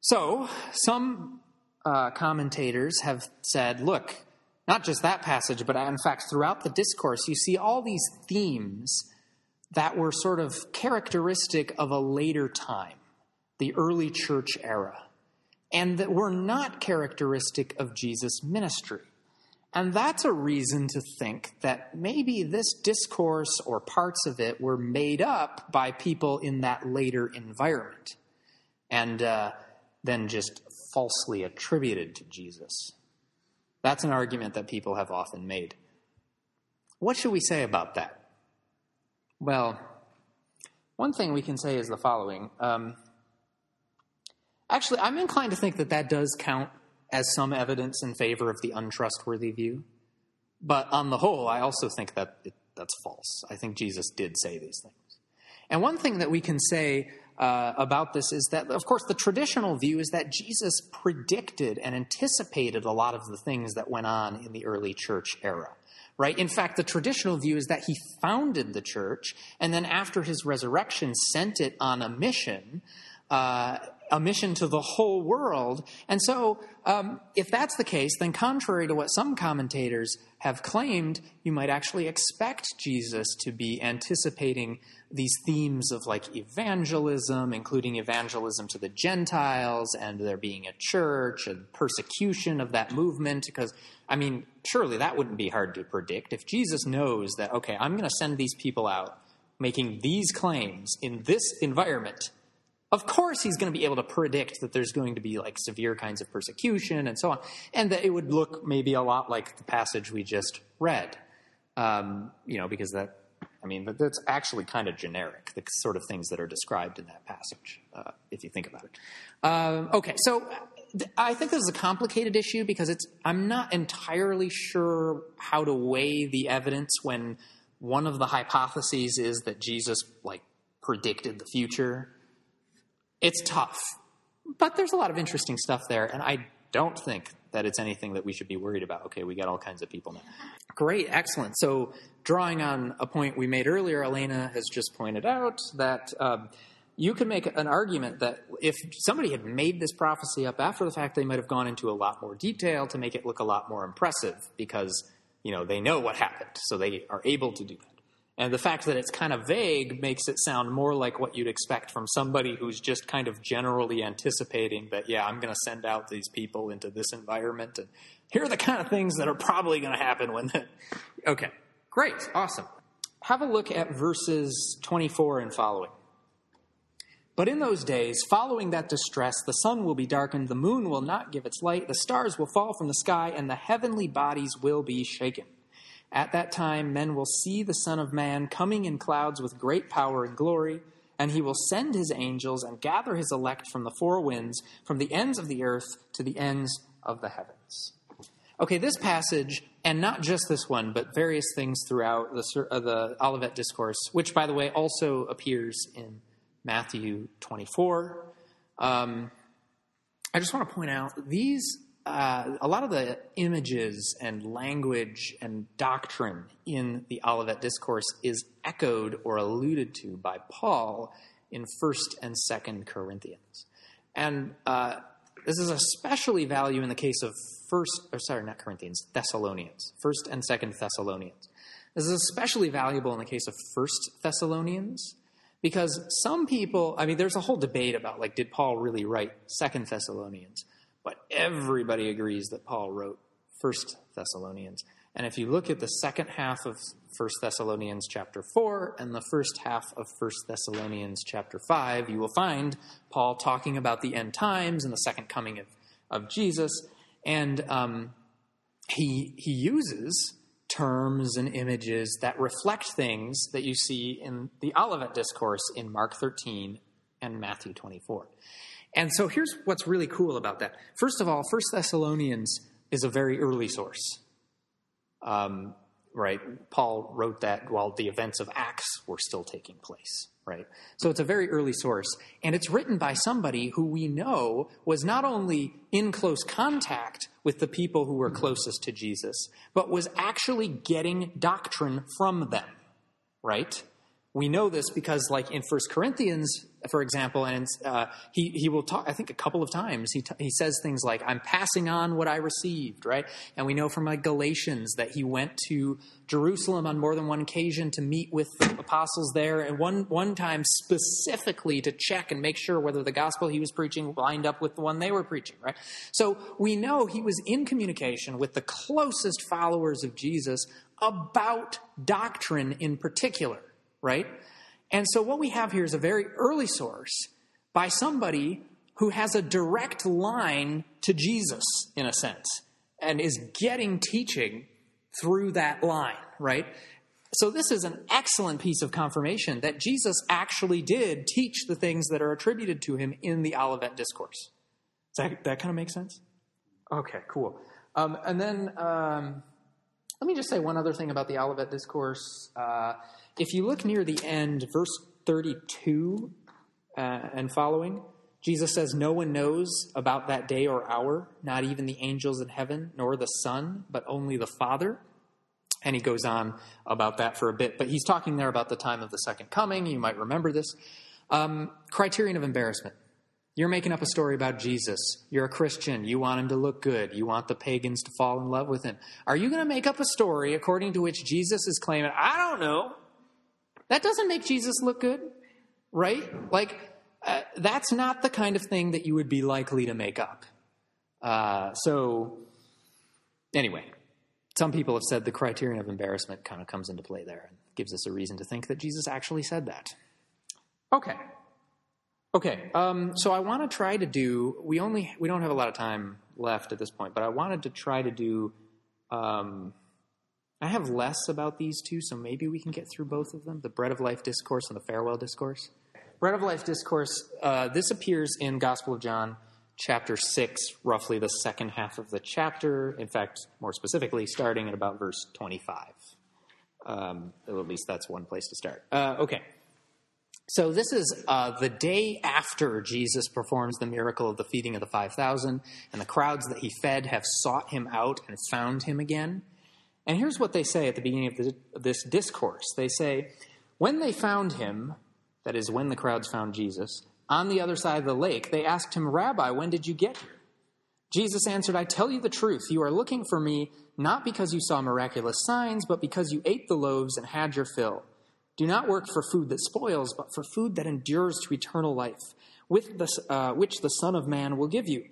S1: So, some uh, commentators have said, look, not just that passage, but in fact, throughout the discourse, you see all these themes that were sort of characteristic of a later time, the early church era, and that were not characteristic of Jesus' ministry. And that's a reason to think that maybe this discourse or parts of it were made up by people in that later environment and uh, then just falsely attributed to Jesus. That's an argument that people have often made. What should we say about that? Well, one thing we can say is the following. Um, actually, I'm inclined to think that that does count as some evidence in favor of the untrustworthy view. But on the whole, I also think that it, that's false. I think Jesus did say these things. And one thing that we can say uh, about this is that, of course, the traditional view is that Jesus predicted and anticipated a lot of the things that went on in the early church era right? In fact, the traditional view is that he founded the church and then after his resurrection sent it on a mission, uh, a mission to the whole world. And so, um, if that's the case, then contrary to what some commentators have claimed, you might actually expect Jesus to be anticipating these themes of like evangelism, including evangelism to the Gentiles and there being a church and persecution of that movement. Because, I mean, surely that wouldn't be hard to predict. If Jesus knows that, okay, I'm going to send these people out making these claims in this environment, of course he's going to be able to predict that there's going to be like severe kinds of persecution and so on, and that it would look maybe a lot like the passage we just read. Um, you know, because that I mean, that's actually kind of generic, the sort of things that are described in that passage, uh, if you think about it. Uh, okay, so I think this is a complicated issue because it's I'm not entirely sure how to weigh the evidence when one of the hypotheses is that Jesus like predicted the future. It's tough, but there's a lot of interesting stuff there, and I don't think that it's anything that we should be worried about. Okay, we got all kinds of people now. Great, excellent. So, drawing on a point we made earlier, Elena has just pointed out that um, you can make an argument that if somebody had made this prophecy up after the fact, they might have gone into a lot more detail to make it look a lot more impressive because you know they know what happened, so they are able to do that. And the fact that it's kind of vague makes it sound more like what you'd expect from somebody who's just kind of generally anticipating that, yeah, I'm going to send out these people into this environment. And here are the kind of things that are probably going to happen when. The... okay, great, awesome. Have a look at verses 24 and following. But in those days, following that distress, the sun will be darkened, the moon will not give its light, the stars will fall from the sky, and the heavenly bodies will be shaken. At that time, men will see the Son of Man coming in clouds with great power and glory, and he will send his angels and gather his elect from the four winds, from the ends of the earth to the ends of the heavens. Okay, this passage, and not just this one, but various things throughout the, uh, the Olivet Discourse, which, by the way, also appears in Matthew 24. Um, I just want to point out these uh, a lot of the images and language and doctrine in the Olivet Discourse is echoed or alluded to by Paul in 1st and 2nd Corinthians. And uh, this is especially value in the case of 1st, or sorry, not Corinthians, Thessalonians, 1st and 2nd Thessalonians. This is especially valuable in the case of 1st Thessalonians because some people, I mean, there's a whole debate about like, did Paul really write 2nd Thessalonians? But everybody agrees that Paul wrote First Thessalonians. And if you look at the second half of First Thessalonians chapter 4 and the first half of First Thessalonians chapter 5, you will find Paul talking about the end times and the second coming of, of Jesus. And um, he, he uses terms and images that reflect things that you see in the Olivet Discourse in Mark 13 and Matthew 24. And so here's what's really cool about that. First of all, First Thessalonians is a very early source. Um, right? Paul wrote that while the events of Acts were still taking place, right? So it's a very early source. And it's written by somebody who we know was not only in close contact with the people who were closest to Jesus, but was actually getting doctrine from them, right? We know this because, like in First Corinthians, for example, and uh, he he will talk. I think a couple of times he t- he says things like, "I'm passing on what I received," right? And we know from like Galatians that he went to Jerusalem on more than one occasion to meet with the apostles there, and one one time specifically to check and make sure whether the gospel he was preaching lined up with the one they were preaching, right? So we know he was in communication with the closest followers of Jesus about doctrine in particular right? And so what we have here is a very early source by somebody who has a direct line to Jesus, in a sense, and is getting teaching through that line, right? So this is an excellent piece of confirmation that Jesus actually did teach the things that are attributed to him in the Olivet Discourse. Does that, that kind of make sense? Okay, cool. Um, and then um, let me just say one other thing about the Olivet Discourse. Uh, if you look near the end, verse 32 uh, and following, Jesus says, No one knows about that day or hour, not even the angels in heaven, nor the Son, but only the Father. And he goes on about that for a bit, but he's talking there about the time of the second coming. You might remember this. Um, criterion of embarrassment. You're making up a story about Jesus. You're a Christian. You want him to look good. You want the pagans to fall in love with him. Are you going to make up a story according to which Jesus is claiming, I don't know, that doesn't make Jesus look good, right? Like, uh, that's not the kind of thing that you would be likely to make up. Uh, so, anyway, some people have said the criterion of embarrassment kind of comes into play there and gives us a reason to think that Jesus actually said that. Okay. Okay, um, so I want to try to do. We only we don't have a lot of time left at this point, but I wanted to try to do um, I have less about these two, so maybe we can get through both of them the Bread of Life Discourse and the Farewell Discourse. Bread of Life Discourse, uh, this appears in Gospel of John, chapter 6, roughly the second half of the chapter. In fact, more specifically, starting at about verse 25. Um, at least that's one place to start. Uh, okay. So this is uh, the day after Jesus performs the miracle of the feeding of the 5,000, and the crowds that he fed have sought him out and found him again. And here's what they say at the beginning of, this discourse they say, When they found him, that is, when the crowds found Jesus, on the other side of the lake, they asked him, Rabbi, when did you get here? Jesus answered, I tell you the truth. You are looking for me not because you saw miraculous signs, but because you ate the loaves and had your fill. Do not work for food that spoils, but for food that endures to eternal life, with the, uh, which the Son of Man will give you.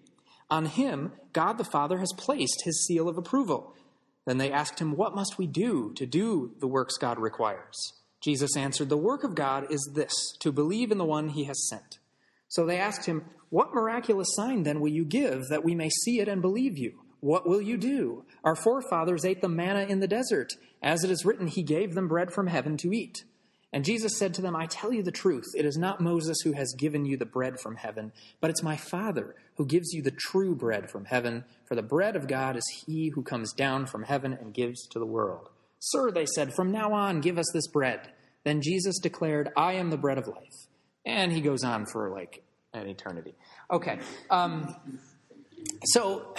S1: On him, God the Father has placed his seal of approval. Then they asked him, What must we do to do the works God requires? Jesus answered, The work of God is this, to believe in the one he has sent. So they asked him, What miraculous sign then will you give that we may see it and believe you? What will you do? Our forefathers ate the manna in the desert. As it is written, He gave them bread from heaven to eat. And Jesus said to them, I tell you the truth. It is not Moses who has given you the bread from heaven, but it's my Father who gives you the true bread from heaven. For the bread of God is he who comes down from heaven and gives to the world. Sir, they said, from now on, give us this bread. Then Jesus declared, I am the bread of life. And he goes on for like an eternity. Okay. Um, so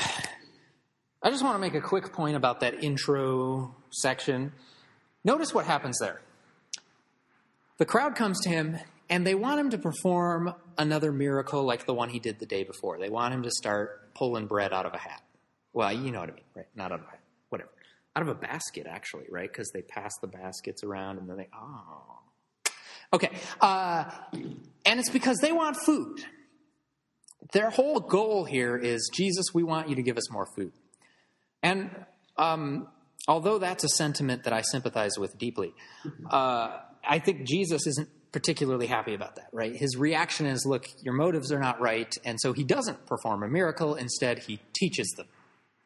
S1: I just want to make a quick point about that intro section. Notice what happens there. The crowd comes to him and they want him to perform another miracle like the one he did the day before. They want him to start pulling bread out of a hat. Well, you know what I mean, right? Not out of a hat, whatever. Out of a basket, actually, right? Because they pass the baskets around and then they, oh. Okay. Uh, and it's because they want food. Their whole goal here is Jesus, we want you to give us more food. And um, although that's a sentiment that I sympathize with deeply, uh, I think Jesus isn't particularly happy about that, right? His reaction is, look, your motives are not right. And so he doesn't perform a miracle. Instead, he teaches them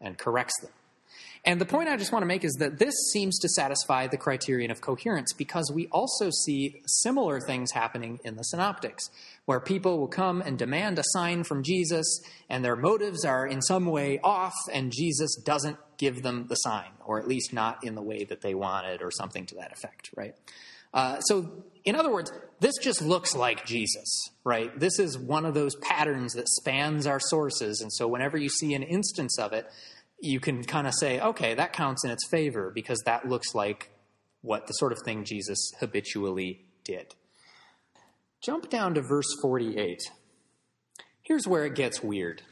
S1: and corrects them. And the point I just want to make is that this seems to satisfy the criterion of coherence because we also see similar things happening in the synoptics, where people will come and demand a sign from Jesus, and their motives are in some way off, and Jesus doesn't give them the sign, or at least not in the way that they wanted, or something to that effect, right? Uh, so, in other words, this just looks like Jesus, right? This is one of those patterns that spans our sources. And so, whenever you see an instance of it, you can kind of say, okay, that counts in its favor because that looks like what the sort of thing Jesus habitually did. Jump down to verse 48. Here's where it gets weird.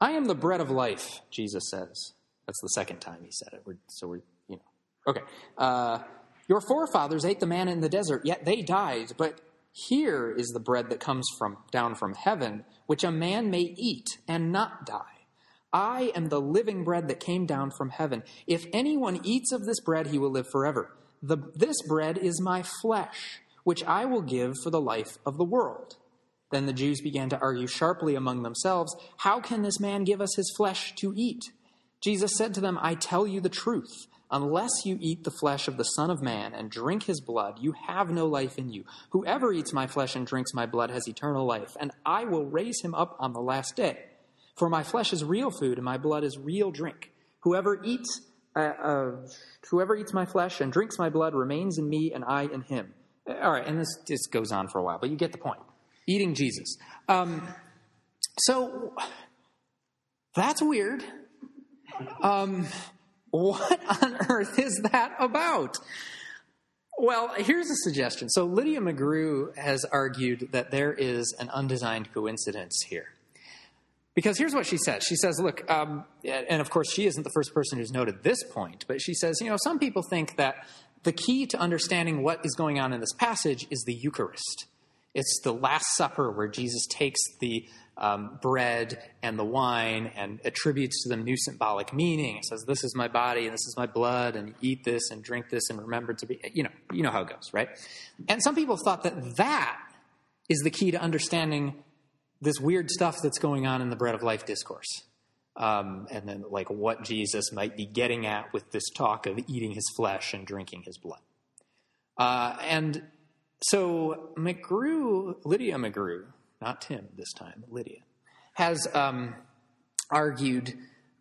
S1: I am the bread of life, Jesus says. That's the second time he said it. We're, so we're, you know. Okay. Uh, your forefathers ate the manna in the desert, yet they died. But here is the bread that comes from down from heaven, which a man may eat and not die. I am the living bread that came down from heaven. If anyone eats of this bread, he will live forever. The, this bread is my flesh, which I will give for the life of the world. Then the Jews began to argue sharply among themselves How can this man give us his flesh to eat? Jesus said to them, I tell you the truth. Unless you eat the flesh of the Son of Man and drink his blood, you have no life in you. Whoever eats my flesh and drinks my blood has eternal life, and I will raise him up on the last day. For my flesh is real food, and my blood is real drink. Whoever eats, uh, uh, whoever eats my flesh and drinks my blood remains in me, and I in him. All right, and this just goes on for a while, but you get the point. Eating Jesus. Um, so that's weird. Um, what on earth is that about? Well, here's a suggestion. So, Lydia McGrew has argued that there is an undesigned coincidence here. Because here's what she says. She says, look, um, and of course, she isn't the first person who's noted this point, but she says, you know, some people think that the key to understanding what is going on in this passage is the Eucharist. It's the Last Supper where Jesus takes the um, bread and the wine and attributes to them new symbolic meaning. It says, "This is my body and this is my blood, and eat this and drink this and remember to be." You know, you know how it goes, right? And some people thought that that is the key to understanding this weird stuff that's going on in the bread of life discourse. Um, and then, like, what Jesus might be getting at with this talk of eating his flesh and drinking his blood. Uh, and so, McGrew, Lydia McGrew, not Tim this time, Lydia, has um, argued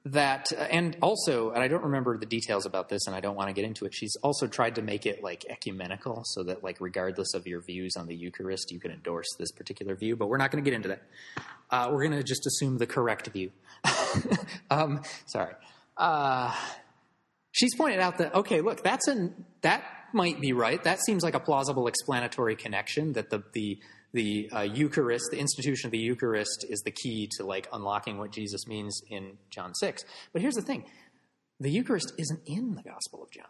S1: that, uh, and also, and I don't remember the details about this, and I don't want to get into it. She's also tried to make it like ecumenical, so that like regardless of your views on the Eucharist, you can endorse this particular view. But we're not going to get into that. Uh, we're going to just assume the correct view. um, sorry. Uh, she's pointed out that okay, look, that's an that might be right. That seems like a plausible explanatory connection that the the the uh, Eucharist, the institution of the Eucharist, is the key to like unlocking what Jesus means in John six. But here's the thing: the Eucharist isn't in the Gospel of John.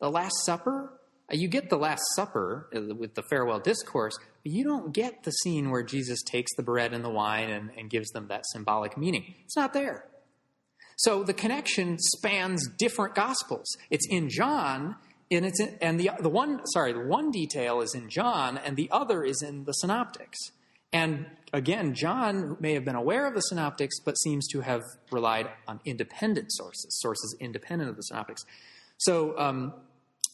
S1: The Last Supper Uh, You get the Last Supper uh, with the farewell discourse, but you don't get the scene where Jesus takes the bread and the wine and, and gives them that symbolic meaning. It's not there. So the connection spans different gospels. It's in John, and it's and the the one sorry the one detail is in John, and the other is in the synoptics. And again, John may have been aware of the synoptics, but seems to have relied on independent sources, sources independent of the synoptics. So um,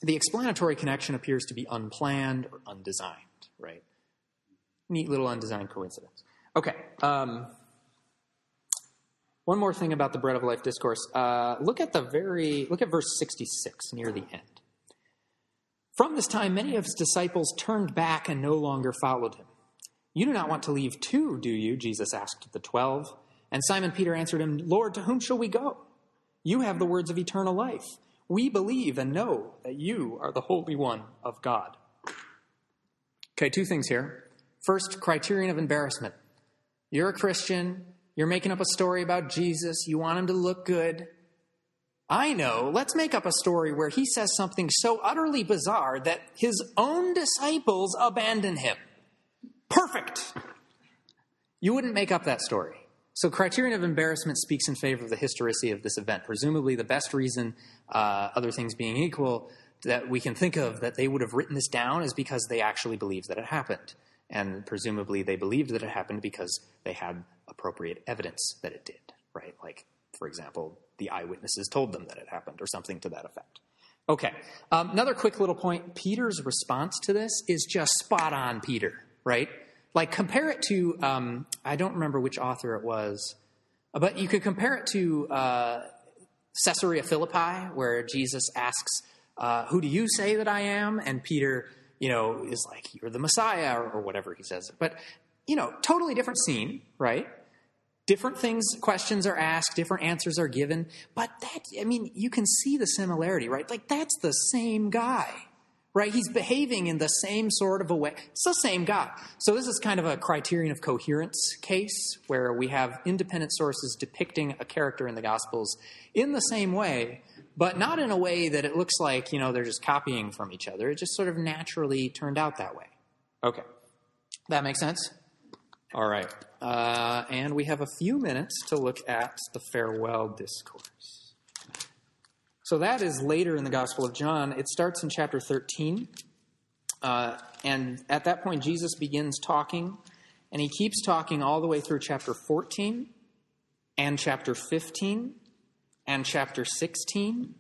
S1: the explanatory connection appears to be unplanned or undesigned, right? Neat little undesigned coincidence. Okay. Um, one more thing about the bread of life discourse. Uh, look at the very look at verse sixty-six near the end. From this time, many of his disciples turned back and no longer followed him. You do not want to leave too, do you? Jesus asked the twelve. And Simon Peter answered him, Lord, to whom shall we go? You have the words of eternal life. We believe and know that you are the Holy One of God. Okay, two things here. First, criterion of embarrassment. You're a Christian, you're making up a story about Jesus, you want him to look good. I know, let's make up a story where he says something so utterly bizarre that his own disciples abandon him. Perfect! You wouldn't make up that story. So, criterion of embarrassment speaks in favor of the historicity of this event. Presumably, the best reason, uh, other things being equal, that we can think of that they would have written this down is because they actually believed that it happened. And presumably, they believed that it happened because they had appropriate evidence that it did, right? Like, for example, the eyewitnesses told them that it happened or something to that effect. Okay, um, another quick little point Peter's response to this is just spot on, Peter, right? Like, compare it to, um, I don't remember which author it was, but you could compare it to uh, Caesarea Philippi, where Jesus asks, uh, Who do you say that I am? And Peter, you know, is like, You're the Messiah, or, or whatever he says. But, you know, totally different scene, right? Different things, questions are asked, different answers are given. But that, I mean, you can see the similarity, right? Like, that's the same guy right? He's behaving in the same sort of a way. It's the same guy. So this is kind of a criterion of coherence case where we have independent sources depicting a character in the Gospels in the same way, but not in a way that it looks like, you know, they're just copying from each other. It just sort of naturally turned out that way. Okay. That makes sense? All right. Uh, and we have a few minutes to look at the farewell discourse. So that is later in the Gospel of John. It starts in chapter 13. Uh, and at that point, Jesus begins talking, and he keeps talking all the way through chapter 14 and chapter 15 and chapter 16,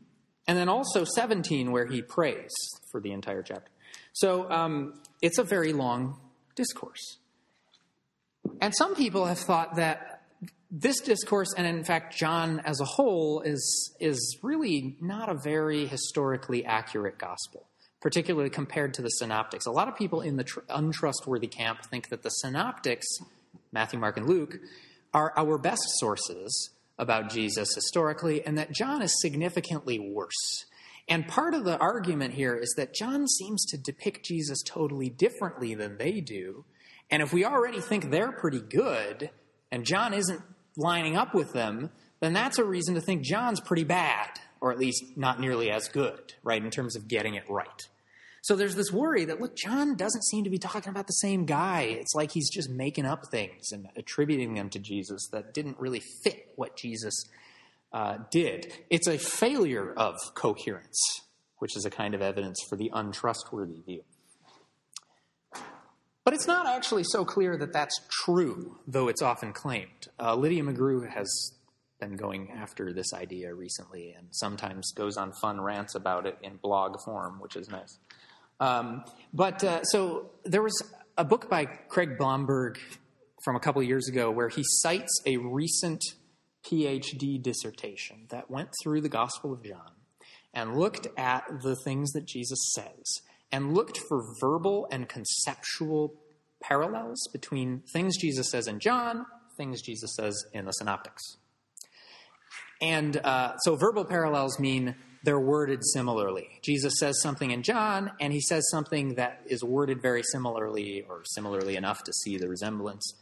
S1: and then also 17, where he prays for the entire chapter. So um, it's a very long discourse. And some people have thought that this discourse, and in fact John as a whole, is is really not a very historically accurate gospel, particularly compared to the synoptics. A lot of people in the tr- untrustworthy camp think that the synoptics, Matthew, Mark, and Luke, are our best sources about Jesus historically, and that John is significantly worse. And part of the argument here is that John seems to depict Jesus totally differently than they do. And if we already think they're pretty good, and John isn't lining up with them, then that's a reason to think John's pretty bad, or at least not nearly as good, right, in terms of getting it right. So there's this worry that, look, John doesn't seem to be talking about the same guy. It's like he's just making up things and attributing them to Jesus that didn't really fit what Jesus uh, did. It's a failure of coherence, which is a kind of evidence for the untrustworthy view. But it's not actually so clear that that's true, though it's often claimed. Uh, Lydia McGrew has been going after this idea recently and sometimes goes on fun rants about it in blog form, which is nice. Um, but uh, so there was a book by Craig Blomberg from a couple of years ago where he cites a recent PhD dissertation that went through the Gospel of John and looked at the things that Jesus says and looked for verbal and conceptual parallels between things Jesus says in John, things Jesus says in the Synoptics. And uh, so verbal parallels mean they're worded similarly. Jesus says something in John, and he says something that is worded very similarly or similarly enough to see the resemblance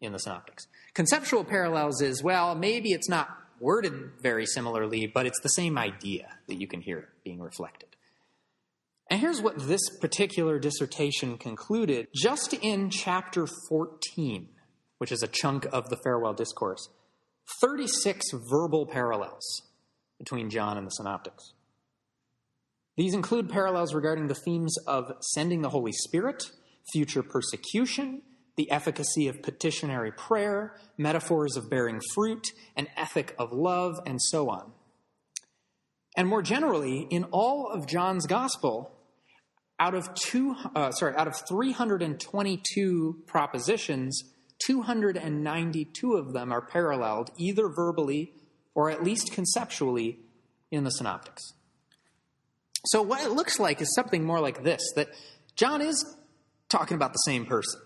S1: in the Synoptics. Conceptual parallels is, well, maybe it's not worded very similarly, but it's the same idea that you can hear being reflected. And here's what this particular dissertation concluded just in chapter 14, which is a chunk of the farewell discourse 36 verbal parallels between John and the synoptics. These include parallels regarding the themes of sending the Holy Spirit, future persecution, the efficacy of petitionary prayer, metaphors of bearing fruit, an ethic of love, and so on. And more generally, in all of John's gospel, out of two, uh, sorry, out of 322 propositions, 292 of them are paralleled either verbally or at least conceptually in the synoptics. So what it looks like is something more like this that John is talking about the same person,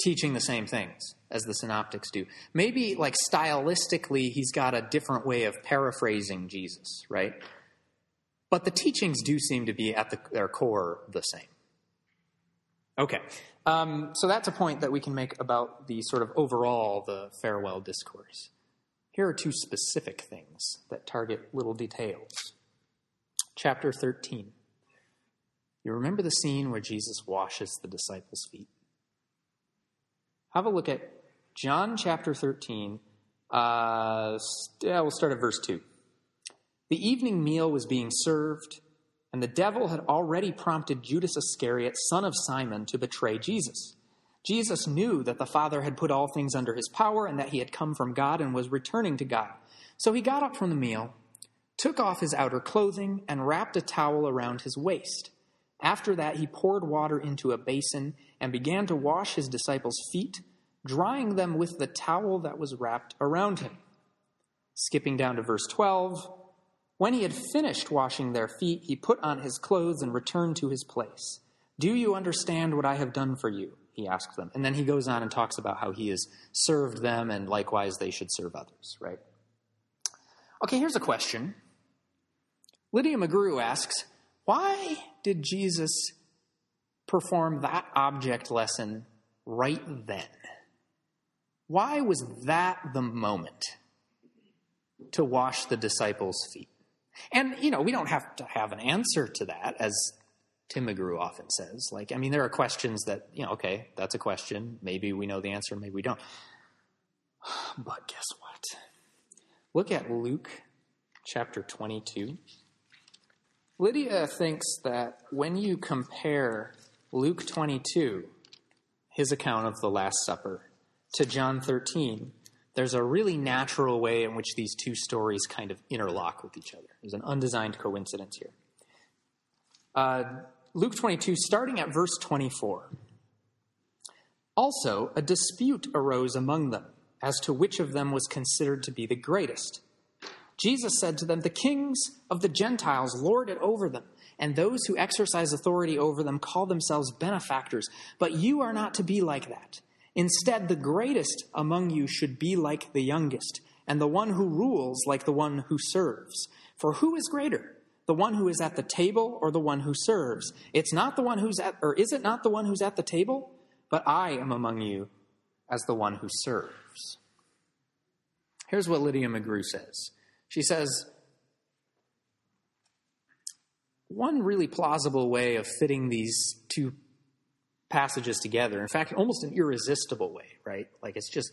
S1: teaching the same things as the synoptics do. Maybe like stylistically he's got a different way of paraphrasing Jesus, right? But the teachings do seem to be at the, their core the same. Okay, um, so that's a point that we can make about the sort of overall the farewell discourse. Here are two specific things that target little details. Chapter 13. You remember the scene where Jesus washes the disciples' feet? Have a look at John chapter 13. Uh, yeah, we'll start at verse 2. The evening meal was being served, and the devil had already prompted Judas Iscariot, son of Simon, to betray Jesus. Jesus knew that the Father had put all things under his power and that he had come from God and was returning to God. So he got up from the meal, took off his outer clothing, and wrapped a towel around his waist. After that, he poured water into a basin and began to wash his disciples' feet, drying them with the towel that was wrapped around him. Skipping down to verse 12. When he had finished washing their feet, he put on his clothes and returned to his place. Do you understand what I have done for you? He asked them. And then he goes on and talks about how he has served them and likewise they should serve others, right? Okay, here's a question. Lydia McGrew asks, why did Jesus perform that object lesson right then? Why was that the moment to wash the disciples' feet? And, you know, we don't have to have an answer to that, as Tim McGrew often says. Like, I mean, there are questions that, you know, okay, that's a question. Maybe we know the answer, maybe we don't. But guess what? Look at Luke chapter 22. Lydia thinks that when you compare Luke 22, his account of the Last Supper, to John 13, there's a really natural way in which these two stories kind of interlock with each other. There's an undesigned coincidence here. Uh, Luke 22, starting at verse 24. Also, a dispute arose among them as to which of them was considered to be the greatest. Jesus said to them, The kings of the Gentiles lord it over them, and those who exercise authority over them call themselves benefactors. But you are not to be like that. Instead, the greatest among you should be like the youngest, and the one who rules like the one who serves. For who is greater? The one who is at the table or the one who serves? It's not the one who's at, or is it not the one who's at the table? But I am among you as the one who serves. Here's what Lydia McGrew says. She says, one really plausible way of fitting these two passages together. In fact, almost an irresistible way, right? Like it's just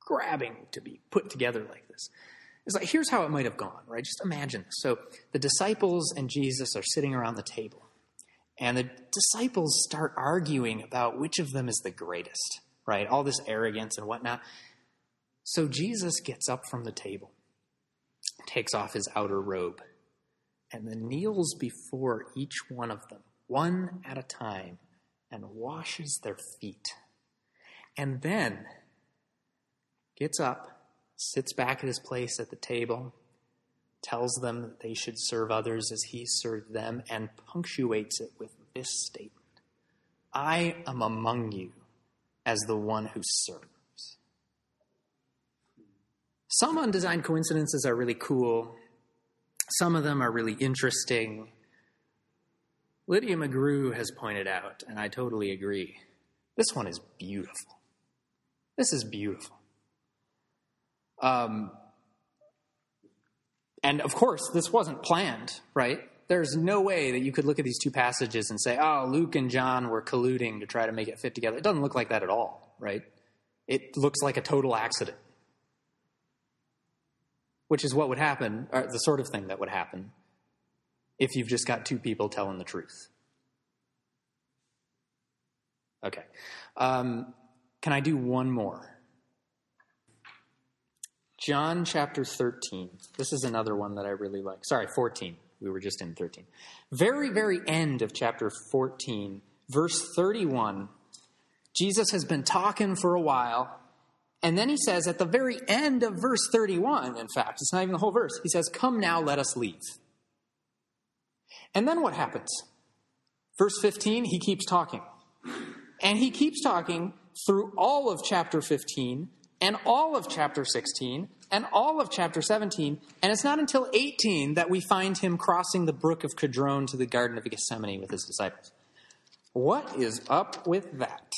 S1: grabbing to be put together like this. It's like, here's how it might have gone, right? Just imagine this. So the disciples and Jesus are sitting around the table, and the disciples start arguing about which of them is the greatest, right? All this arrogance and whatnot. So Jesus gets up from the table, takes off his outer robe, and then kneels before each one of them, one at a time, and washes their feet. And then gets up, sits back at his place at the table, tells them that they should serve others as he served them, and punctuates it with this statement I am among you as the one who serves. Some undesigned coincidences are really cool. Some of them are really interesting. Lydia McGrew has pointed out, and I totally agree, this one is beautiful. This is beautiful. Um, and of course, this wasn't planned, right? There's no way that you could look at these two passages and say, oh, Luke and John were colluding to try to make it fit together. It doesn't look like that at all, right? It looks like a total accident, which is what would happen, or the sort of thing that would happen if you've just got two people telling the truth. Okay. Um, can I do one more? John chapter 13. This is another one that I really like. Sorry, 14. We were just in 13. Very, very end of chapter 14, verse 31. Jesus has been talking for a while. And then he says at the very end of verse 31, in fact, it's not even the whole verse, he says, Come now, let us leave. And then what happens? Verse 15, he keeps talking. And he keeps talking through all of chapter 15 and all of chapter 16 and all of chapter 17. And it's not until 18 that we find him crossing the brook of Kidron to the Garden of Gethsemane with his disciples. What is up with that?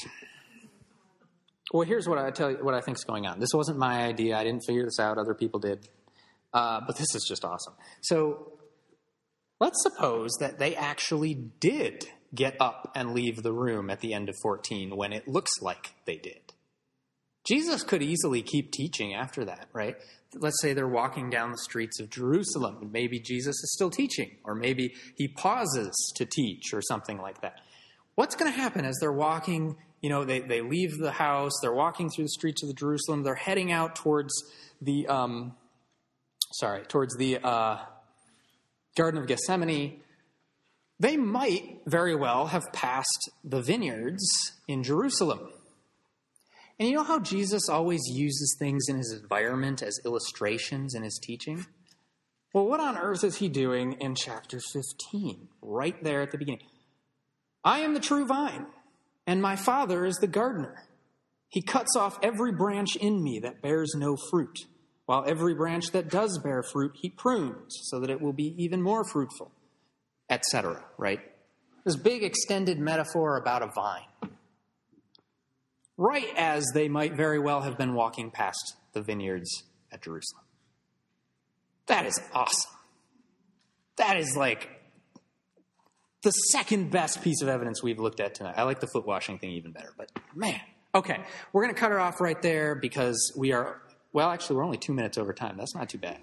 S1: Well, here's what I tell you what I think is going on. This wasn't my idea. I didn't figure this out. Other people did. Uh, but this is just awesome. So let's suppose that they actually did get up and leave the room at the end of 14 when it looks like they did. Jesus could easily keep teaching after that, right? Let's say they're walking down the streets of Jerusalem, and maybe Jesus is still teaching, or maybe he pauses to teach, or something like that. What's going to happen as they're walking? You know, they, they leave the house, they're walking through the streets of the Jerusalem, they're heading out towards the, um, sorry, towards the uh, Garden of Gethsemane. They might very well have passed the vineyards in Jerusalem. And you know how Jesus always uses things in his environment as illustrations in his teaching? Well, what on earth is he doing in chapter 15, right there at the beginning? I am the true vine, and my Father is the gardener. He cuts off every branch in me that bears no fruit, while every branch that does bear fruit, he prunes so that it will be even more fruitful, etc., right? This big extended metaphor about a vine right as they might very well have been walking past the vineyards at Jerusalem. That is awesome. That is like the second best piece of evidence we've looked at tonight. I like the foot washing thing even better, but man. Okay, we're going to cut it off right there because we are, well, actually, we're only two minutes over time. That's not too bad.